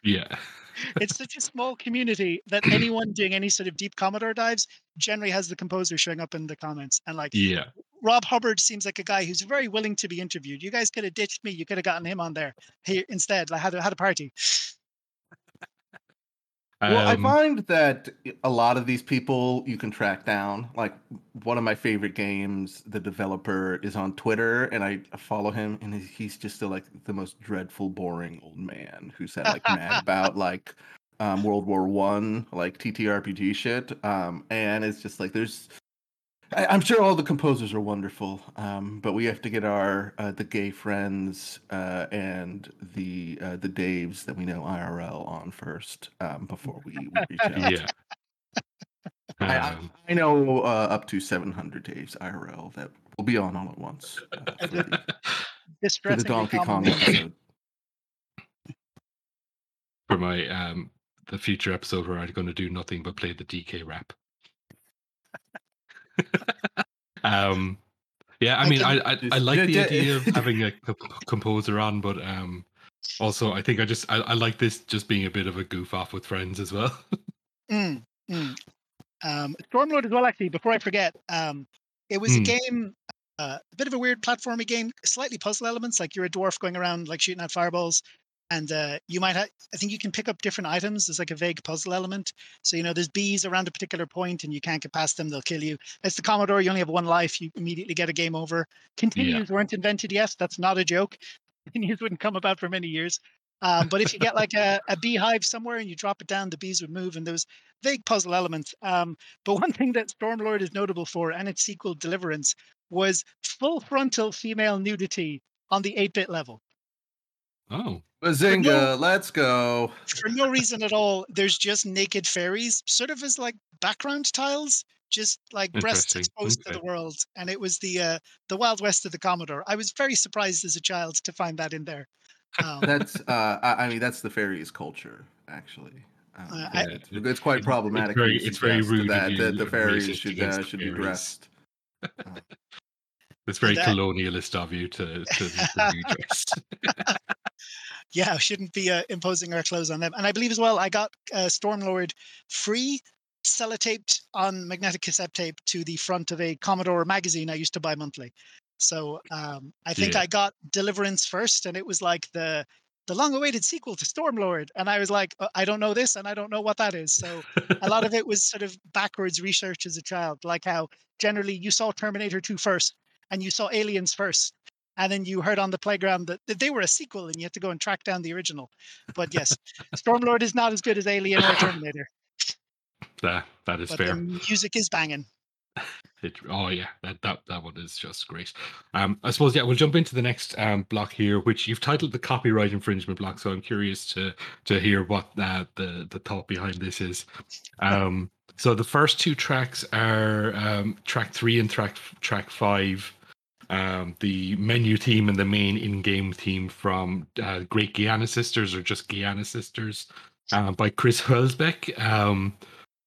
Yeah. it's such a small community that anyone doing any sort of deep Commodore dives generally has the composer showing up in the comments. And like, yeah, Rob Hubbard seems like a guy who's very willing to be interviewed. You guys could have ditched me. You could have gotten him on there here instead. Like, had a, had a party. Well, um, I find that a lot of these people you can track down. Like one of my favorite games, the developer is on Twitter, and I follow him, and he's just still like the most dreadful, boring old man who said like mad about like um, World War One, like TTRPG shit. Um, and it's just like there's I, am sure all the composers are wonderful, um, but we have to get our uh, the gay friends uh, and the uh, the Daves that we know IRL on first um, before we, we reach out. Yeah. I, I, um, I, know uh, up to 700 Daves IRL that will be on all at once uh, for, the, for the Donkey Kong episode. For my um, the future episode where I'm going to do nothing but play the DK rap. um, yeah, I, mean, I I, I, like the idea of having a composer on, but um, also I think I just I, I, like this just being a bit of a goof off with friends as well. mm, mm. Um, Stormlord as well. Actually, before I forget, um, it was mm. a game, uh, a bit of a weird platformy game, slightly puzzle elements. Like you're a dwarf going around like shooting at fireballs, and uh, you might have i think you can pick up different items. There's like a vague puzzle element. So you know there's bees around a particular point and you can't get past them they'll kill you. It's the commodore you only have one life you immediately get a game over. Continues yeah. weren't invented yet that's not a joke. Continues wouldn't come about for many years. Um, but if you get like a, a beehive somewhere and you drop it down the bees would move and those vague puzzle elements um, but one thing that stormlord is notable for and its sequel deliverance was full frontal female nudity on the 8-bit level Oh. Bazinga, no, let's go. For no reason at all. There's just naked fairies, sort of as like background tiles, just like breasts exposed okay. to the world. And it was the uh, the Wild West of the Commodore. I was very surprised as a child to find that in there. Um, that's uh, I, mean that's the fairies culture actually. Um, uh, I, it's, it's, quite problematic. It's very, it's very rude that, that the fairies should uh, should be dressed. it's very that, colonialist of you to to, to be dressed yeah, shouldn't be uh, imposing our clothes on them. And I believe as well, I got uh, Stormlord free sellotaped on magnetic cassette tape to the front of a Commodore magazine I used to buy monthly. So um, I think yeah. I got Deliverance first, and it was like the the long-awaited sequel to Stormlord, and I was like, uh, I don't know this, and I don't know what that is. So a lot of it was sort of backwards research as a child, like how generally you saw Terminator 2 first, and you saw Aliens first, and then you heard on the playground that, that they were a sequel and you had to go and track down the original. But yes, Stormlord is not as good as Alien or Terminator. That that is but fair. music is banging. It, oh yeah, that, that that one is just great. Um, I suppose yeah, we'll jump into the next um, block here, which you've titled the copyright infringement block. So I'm curious to to hear what uh, the the thought behind this is. Um, so the first two tracks are um, track three and track track five um, the menu team and the main in-game theme from uh, Great Giana Sisters or just Giana Sisters uh, by Chris Hülsbeck, um,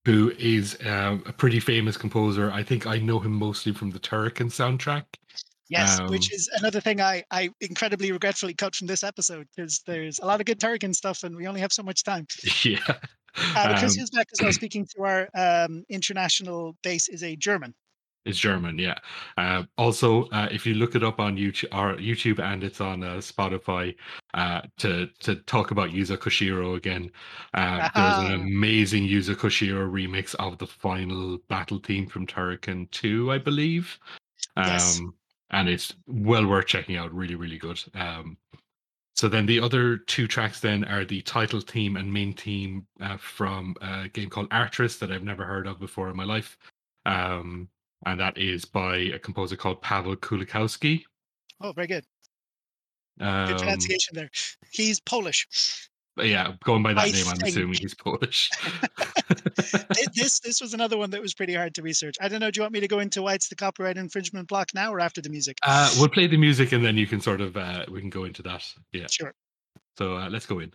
who is uh, a pretty famous composer. I think I know him mostly from the Turrican soundtrack. Yes, um, which is another thing I, I incredibly regretfully cut from this episode because there's a lot of good Turrican stuff and we only have so much time. Yeah. Uh, Chris um, Hülsbeck, as well, speaking to our um, international base, is a German. It's German, yeah. Uh, also, uh, if you look it up on YouTube, or YouTube and it's on uh, Spotify, uh, to to talk about Yuzo Koshiro again, uh, there's an amazing Yuzo Koshiro remix of the final battle theme from Turrican Two, I believe. Um, yes. And it's well worth checking out. Really, really good. Um, so then the other two tracks then are the title theme and main theme uh, from a game called Arcturus that I've never heard of before in my life. Um, and that is by a composer called Paweł Kulikowski. Oh, very good. Um, good pronunciation there. He's Polish. Yeah, going by that I name, think. I'm assuming he's Polish. this this was another one that was pretty hard to research. I don't know. Do you want me to go into why it's the copyright infringement block now, or after the music? Uh, we'll play the music, and then you can sort of uh, we can go into that. Yeah, sure. So uh, let's go in.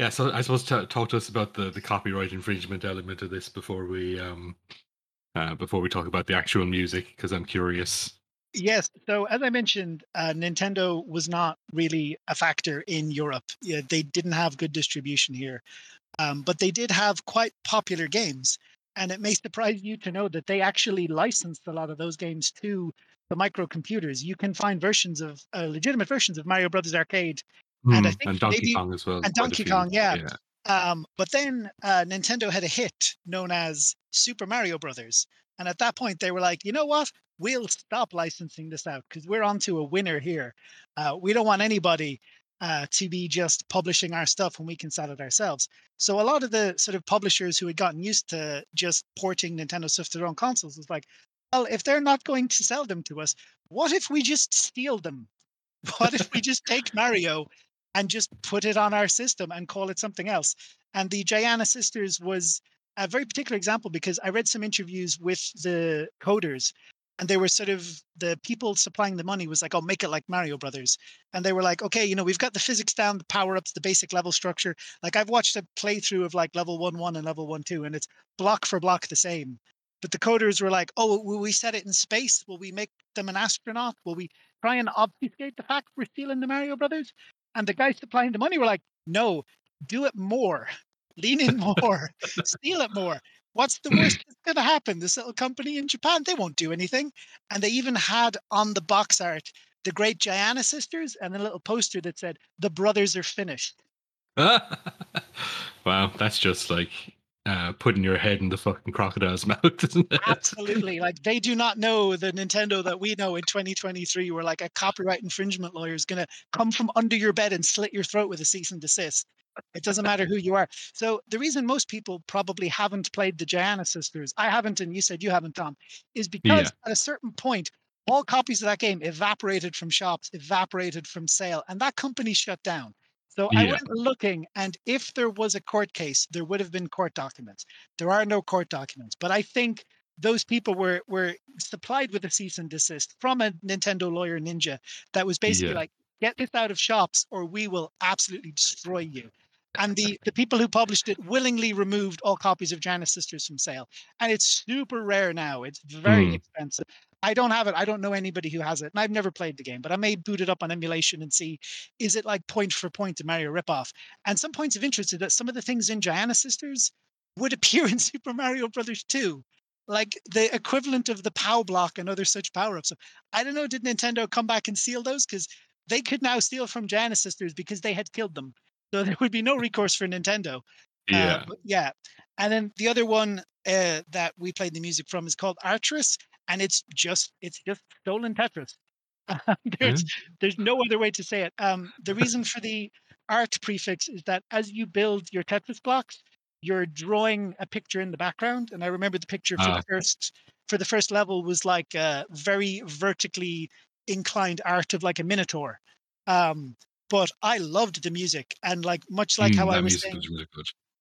Yeah, so I suppose to, talk to us about the, the copyright infringement element of this before we um uh, before we talk about the actual music because I'm curious. Yes, so as I mentioned, uh, Nintendo was not really a factor in Europe. Yeah, they didn't have good distribution here, um, but they did have quite popular games. And it may surprise you to know that they actually licensed a lot of those games to the microcomputers. You can find versions of uh, legitimate versions of Mario Brothers Arcade Mm, and I think and Donkey maybe, Kong as well. And Donkey Kong, yeah. yeah. Um, but then uh, Nintendo had a hit known as Super Mario Brothers, and at that point they were like, you know what? We'll stop licensing this out because we're onto a winner here. Uh, we don't want anybody uh, to be just publishing our stuff when we can sell it ourselves. So a lot of the sort of publishers who had gotten used to just porting Nintendo stuff to their own consoles was like, well, if they're not going to sell them to us, what if we just steal them? What if we just take Mario and just put it on our system and call it something else. And the Giana sisters was a very particular example because I read some interviews with the coders and they were sort of the people supplying the money was like, oh, make it like Mario Brothers. And they were like, okay, you know, we've got the physics down, the power ups, the basic level structure. Like I've watched a playthrough of like level one, one and level one, two, and it's block for block the same. But the coders were like, oh, will we set it in space? Will we make them an astronaut? Will we try and obfuscate the fact we're stealing the Mario Brothers? And the guys supplying the money were like, no, do it more, lean in more, steal it more. What's the worst that's going to happen? This little company in Japan, they won't do anything. And they even had on the box art the great Giana sisters and a little poster that said, The brothers are finished. wow, that's just like uh, putting your head in the fucking crocodile's mouth, isn't it? Absolutely. Like they do not know the Nintendo that we know in 2023, where like a copyright infringement lawyer is going to come from under your bed and slit your throat with a cease and desist. It doesn't matter who you are. So the reason most people probably haven't played the Giana sisters, I haven't, and you said you haven't, Tom, is because yeah. at a certain point, all copies of that game evaporated from shops, evaporated from sale, and that company shut down. So yeah. I went looking, and if there was a court case, there would have been court documents. There are no court documents, but I think those people were were supplied with a cease and desist from a Nintendo lawyer ninja that was basically yeah. like, get this out of shops, or we will absolutely destroy you. And the the people who published it willingly removed all copies of Giana Sisters from sale, and it's super rare now. It's very mm. expensive. I don't have it. I don't know anybody who has it. And I've never played the game, but I may boot it up on emulation and see is it like point for point a Mario ripoff? And some points of interest is that some of the things in Giana Sisters would appear in Super Mario Brothers 2. Like the equivalent of the POW block and other such power ups. So I don't know, did Nintendo come back and steal those? Because they could now steal from Giana Sisters because they had killed them. So there would be no recourse for Nintendo. Uh, yeah. Uh, yeah. And then the other one uh, that we played the music from is called Artris and it's just it's just stolen Tetris. there's mm-hmm. there's no other way to say it. Um, the reason for the art prefix is that as you build your Tetris blocks, you're drawing a picture in the background. And I remember the picture for uh. the first for the first level was like a very vertically inclined art of like a minotaur. Um, but I loved the music and like much like mm, how I was saying, was really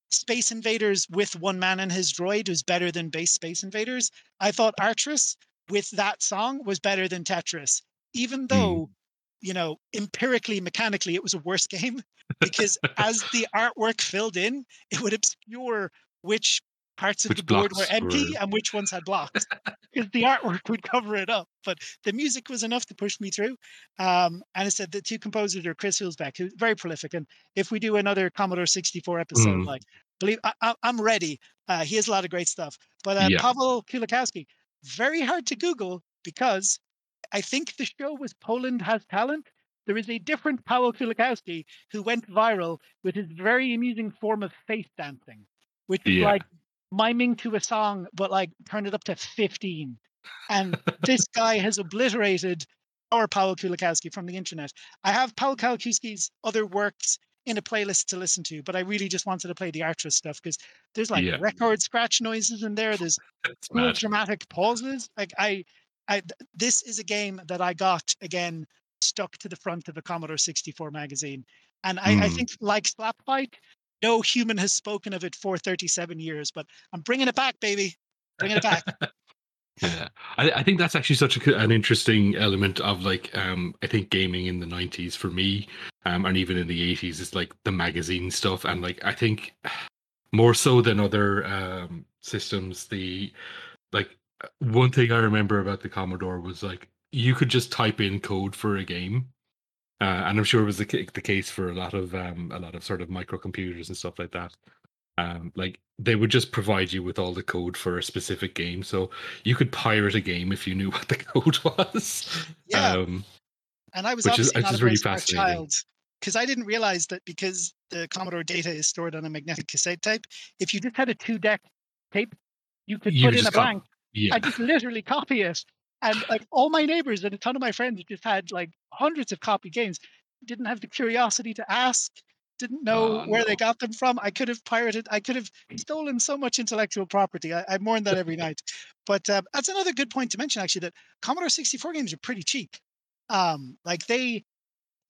Space Invaders with one man and his droid was better than base Space Invaders. I thought Artris with that song was better than Tetris, even hmm. though, mm. you know, empirically, mechanically, it was a worse game because as the artwork filled in, it would obscure which parts of which the board were empty were... and which ones had blocks because the artwork would cover it up. But the music was enough to push me through. Um, and I said the two composers are Chris Hülsbeck, who's very prolific. And if we do another Commodore 64 episode, mm. like, believe I, am ready. Uh, he has a lot of great stuff. But uh, yeah. Paweł Kulikowski, very hard to Google because I think the show was Poland Has Talent. There is a different Paweł Kulikowski who went viral with his very amusing form of face dancing, which is yeah. like miming to a song, but like turn it up to 15. And this guy has obliterated our Paweł Kulikowski from the internet. I have Paweł Kulikowski's other works in a playlist to listen to, but I really just wanted to play the Artris stuff because there's like yeah. record scratch noises in there. There's cool dramatic pauses. Like I, I, this is a game that I got again stuck to the front of a Commodore 64 magazine, and I, mm. I think like Slap Fight, no human has spoken of it for 37 years, but I'm bringing it back, baby. Bringing it back. yeah, I, I, think that's actually such a, an interesting element of like um, I think gaming in the 90s for me, um, and even in the 80s is like the magazine stuff, and like I think more so than other um, systems, the like one thing I remember about the Commodore was like you could just type in code for a game uh, and I'm sure it was the, the case for a lot of um, a lot of sort of microcomputers and stuff like that. Um, like they would just provide you with all the code for a specific game, so you could pirate a game if you knew what the code was. Yeah, um, and I was obviously is, not a really smart child because I didn't realize that because the Commodore data is stored on a magnetic cassette tape, if you just had a two deck tape, you could you put in a blank. Yeah. I just literally copy it and like all my neighbors and a ton of my friends just had like hundreds of copy games, didn't have the curiosity to ask, didn't know oh, where no. they got them from. I could have pirated, I could have stolen so much intellectual property. I, I mourn that every night. But uh, that's another good point to mention, actually, that Commodore 64 games are pretty cheap. Um, like they,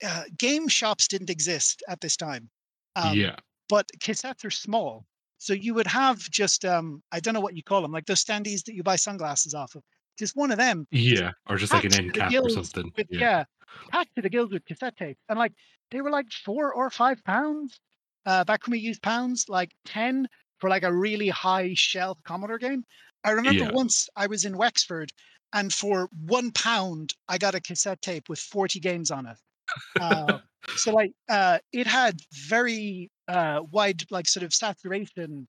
uh, game shops didn't exist at this time. Um, yeah. But cassettes are small. So you would have just, um, I don't know what you call them, like those standees that you buy sunglasses off of just one of them. Yeah, or just like an end cap or something. With, yeah. yeah, packed to the gills with cassette tapes, and like they were like four or five pounds. Uh, back when we used pounds, like ten for like a really high shelf Commodore game. I remember yeah. once I was in Wexford, and for one pound, I got a cassette tape with forty games on it. Uh, so like uh, it had very uh, wide, like sort of saturation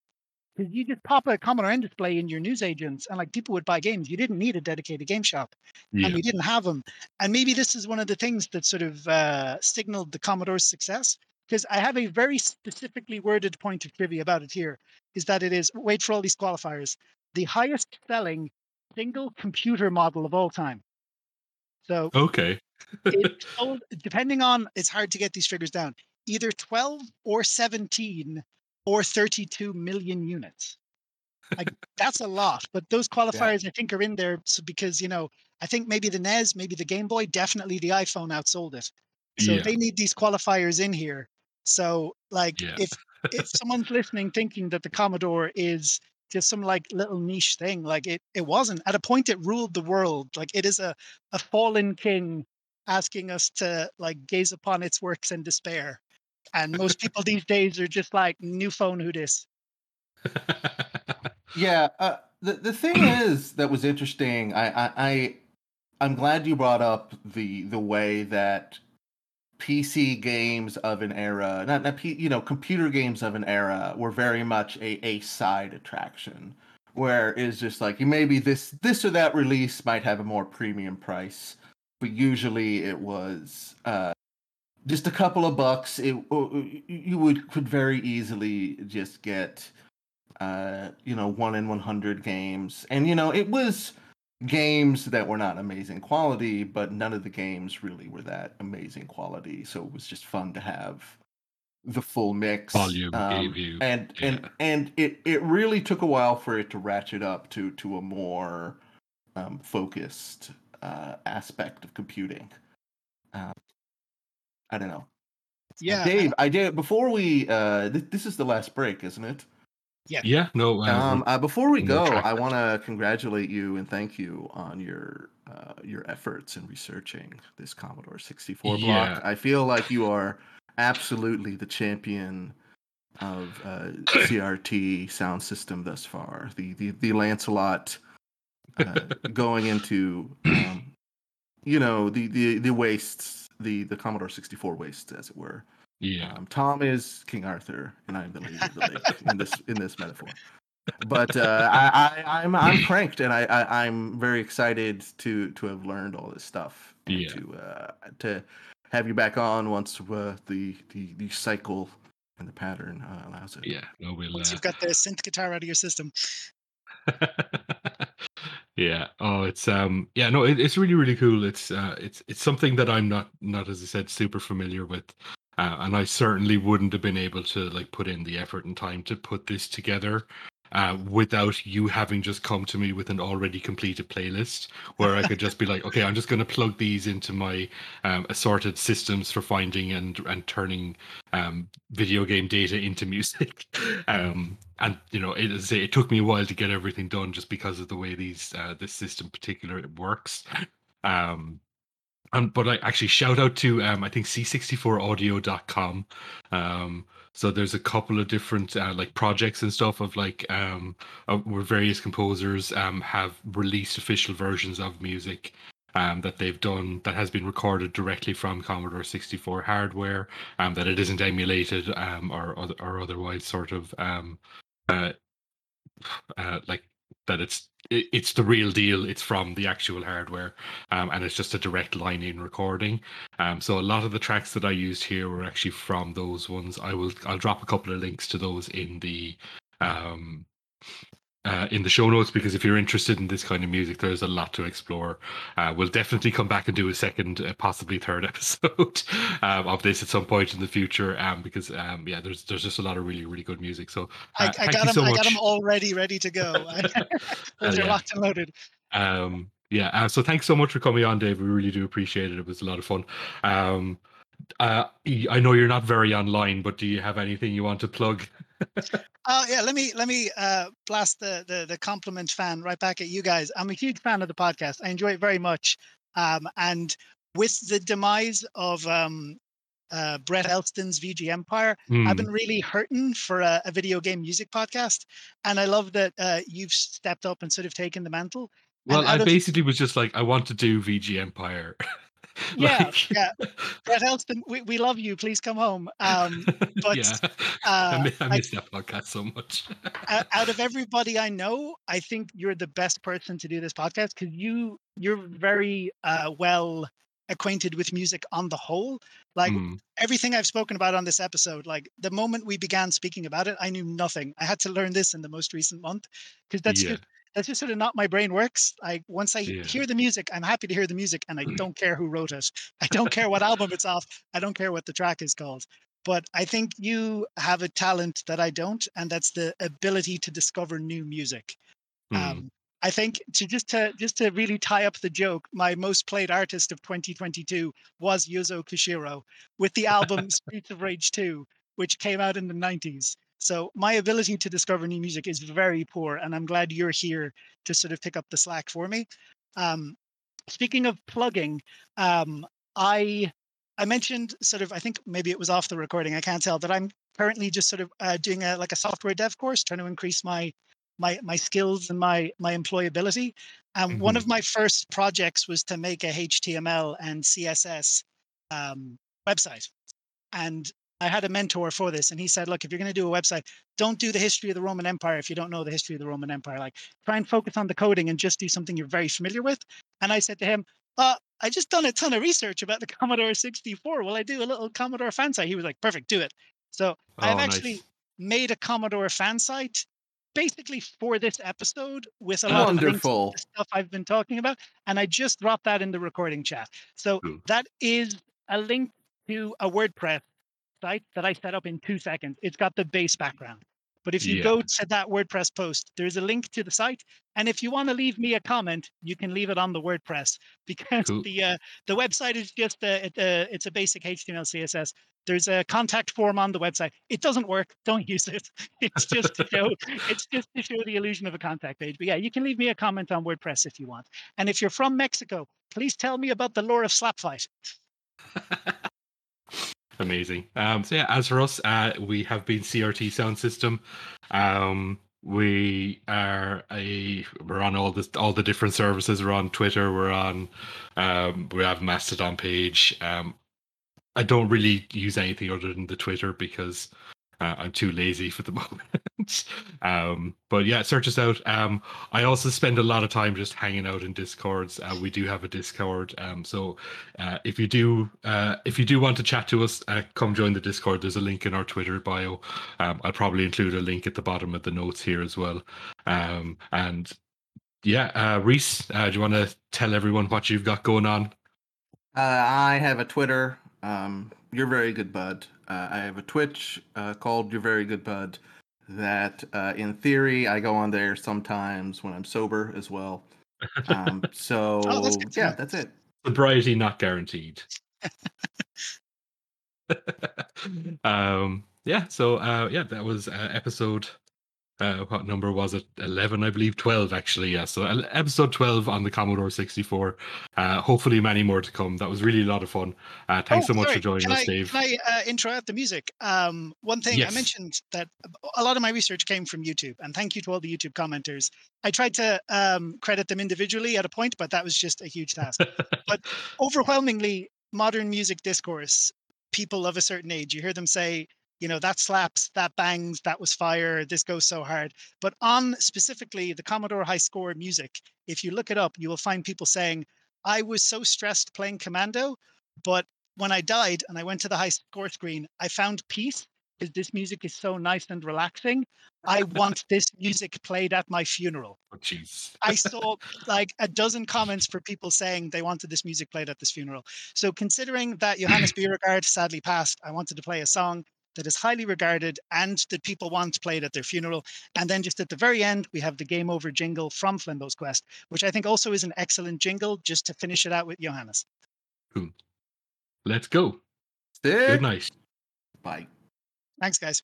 because you just pop a Commodore N display in your newsagents, and like people would buy games. You didn't need a dedicated game shop, yeah. and we didn't have them. And maybe this is one of the things that sort of uh, signaled the Commodore's success. Because I have a very specifically worded point of trivia about it here, is that it is wait for all these qualifiers the highest selling single computer model of all time. So okay, it sold, depending on it's hard to get these figures down. Either 12 or 17 or 32 million units. Like that's a lot, but those qualifiers yeah. I think are in there so because you know I think maybe the NES, maybe the Game Boy, definitely the iPhone outsold it. So yeah. they need these qualifiers in here. So like yeah. if if someone's listening thinking that the Commodore is just some like little niche thing. Like it, it wasn't. At a point, it ruled the world. Like it is a, a fallen king asking us to like gaze upon its works in despair. And most people these days are just like, new phone, who this? yeah. Uh, the the thing is that was interesting. I, I I I'm glad you brought up the the way that PC games of an era, not, not P, you know, computer games of an era were very much a, a side attraction where it's just like maybe this this or that release might have a more premium price, but usually it was uh, just a couple of bucks. It you would could very easily just get uh, you know one in one hundred games, and you know it was games that were not amazing quality, but none of the games really were that amazing quality. So it was just fun to have the full mix. Volume um, gave you, and yeah. and and it it really took a while for it to ratchet up to to a more um, focused uh, aspect of computing. Uh, I don't know. Yeah, Dave, I did before we. Uh, th- this is the last break, isn't it? Yeah. Yeah. No. Uh, um, uh, before we go, I want to congratulate you and thank you on your uh, your efforts in researching this Commodore 64 block. Yeah. I feel like you are absolutely the champion of uh, CRT sound system thus far. The the the Lancelot uh, going into um, you know the the the wastes the the Commodore 64 wastes as it were. Yeah. Um, Tom is King Arthur, and I'm the lady of the lake in this in this metaphor. But uh, I, I, am I'm, I'm cranked, and I, I am very excited to to have learned all this stuff. And yeah. To uh, to have you back on once uh, the, the the cycle and the pattern uh, allows it. Yeah. No, we'll, once you've got the synth guitar out of your system. yeah. Oh it's um yeah no it, it's really really cool. It's uh it's it's something that i'm not not as i said super familiar with uh, and I certainly wouldn't have been able to like put in the effort and time to put this together uh, without you having just come to me with an already completed playlist where I could just be like, okay, I'm just going to plug these into my um, assorted systems for finding and and turning um, video game data into music. um, and you know, it, it took me a while to get everything done just because of the way these uh, this system particular works. Um, um, but I actually shout out to um, I think c64audio.com. Um, so there's a couple of different uh, like projects and stuff of like um, uh, where various composers um, have released official versions of music um, that they've done that has been recorded directly from Commodore 64 hardware, um, that it isn't emulated um, or or otherwise sort of um, uh, uh, like that it's it, it's the real deal. It's from the actual hardware, um, and it's just a direct line in recording. Um, so a lot of the tracks that I used here were actually from those ones. I will I'll drop a couple of links to those in the um, uh, in the show notes because if you're interested in this kind of music, there's a lot to explore. Uh, we'll definitely come back and do a second, uh, possibly third episode um, of this at some point in the future. Um, because um, yeah, there's there's just a lot of really really good music. So uh, I, I got them. So I got them already ready to go. those are locked and loaded. Um, yeah. Uh, so thanks so much for coming on, Dave. We really do appreciate it. It was a lot of fun. Um, uh, I know you're not very online, but do you have anything you want to plug? Oh yeah, let me let me uh, blast the, the the compliment fan right back at you guys. I'm a huge fan of the podcast. I enjoy it very much. Um, and with the demise of um, uh, Brett Elston's VG Empire, mm. I've hmm. been really hurting for a, a, video game music podcast, and I love that uh, you've stepped up and sort of taken the mantle. Well, I of... basically was just like, I want to do VG Empire. yeah, like... yeah. Brett Elston, we, we love you. Please come home. Um, but yeah. Uh, I, miss, I that podcast so much. out of everybody I know, I think you're the best person to do this podcast because you you're very uh, well acquainted with music on the whole. Like mm. everything I've spoken about on this episode, like the moment we began speaking about it, I knew nothing. I had to learn this in the most recent month because that's yeah. just that's just sort of not my brain works. Like once I yeah. hear the music, I'm happy to hear the music, and I don't care who wrote it. I don't care what album it's off. I don't care what the track is called. But I think you have a talent that I don't, and that's the ability to discover new music. Mm. Um, I think to just to just to really tie up the joke, my most played artist of 2022 was Yuzo Koshiro with the album Streets of Rage 2, which came out in the 90s. So my ability to discover new music is very poor, and I'm glad you're here to sort of pick up the slack for me. Um, speaking of plugging, um, I I mentioned sort of I think maybe it was off the recording. I can't tell that I'm currently just sort of uh, doing a like a software dev course, trying to increase my my my skills and my my employability. And mm-hmm. one of my first projects was to make a HTML and CSS um, website. And I had a mentor for this, and he said, "Look, if you're going to do a website, don't do the history of the Roman Empire if you don't know the history of the Roman Empire. Like, try and focus on the coding and just do something you're very familiar with." And I said to him, uh, "I just done a ton of research about the Commodore 64. Will I do a little Commodore fan site?" He was like, "Perfect, do it." So oh, I've actually nice. made a Commodore fan site basically for this episode with a lot Wonderful. of stuff I've been talking about. And I just dropped that in the recording chat. So that is a link to a WordPress site that I set up in two seconds. It's got the base background. But if you yeah. go to that WordPress post, there's a link to the site, and if you want to leave me a comment, you can leave it on the WordPress because cool. the uh, the website is just a, a, it's a basic HTML CSS. There's a contact form on the website. It doesn't work. Don't use it. It's just to show it's just to show the illusion of a contact page. But yeah, you can leave me a comment on WordPress if you want. And if you're from Mexico, please tell me about the lore of slap Slapfight. Amazing. Um, so yeah, as for us, uh, we have been CRT Sound System. Um, we are a we're on all the all the different services. We're on Twitter. We're on. Um, we have Mastodon page. Um, I don't really use anything other than the Twitter because uh, I'm too lazy for the moment. um, but yeah, search us out. Um, I also spend a lot of time just hanging out in Discords. Uh, we do have a Discord, um, so uh, if you do uh, if you do want to chat to us, uh, come join the Discord. There's a link in our Twitter bio. Um, I'll probably include a link at the bottom of the notes here as well. Um, and yeah, uh, Reese, do you want to tell everyone what you've got going on? I have a Twitter. Um, you're very good, bud. Uh, I have a Twitch uh, called You're Very Good Bud. That, uh, in theory, I go on there sometimes when I'm sober as well. Um, so oh, that's yeah, that's it. Sobriety not guaranteed. um, yeah. So uh, yeah, that was uh, episode uh, what number was it? 11, I believe. 12, actually. Yeah. So episode 12 on the Commodore 64. Uh, hopefully, many more to come. That was really a lot of fun. Uh, thanks oh, so much sorry. for joining can us, I, Dave. Can I uh, intro out the music? Um, one thing yes. I mentioned that a lot of my research came from YouTube, and thank you to all the YouTube commenters. I tried to um, credit them individually at a point, but that was just a huge task. but overwhelmingly, modern music discourse, people of a certain age, you hear them say, you know that slaps that bangs that was fire this goes so hard. But on specifically the Commando high score music if you look it up you will find people saying i was so stressed playing commando but when i died and i went to the high score screen i found peace because this music is so nice and relaxing. I want this music played at my funeral. Oh, jeez. I saw like a dozen comments for people saying they wanted this music played at this funeral. So considering that johannes Bjerregaard sadly passed i wanted to play a song that is highly regarded and that people want played at their funeral. And then just at the very end, we have the game over jingle from Flimbo's Quest, which I think also is an excellent jingle just to finish it out with Johannes. Cool. Let's go. Good night. Bye. Thanks, guys.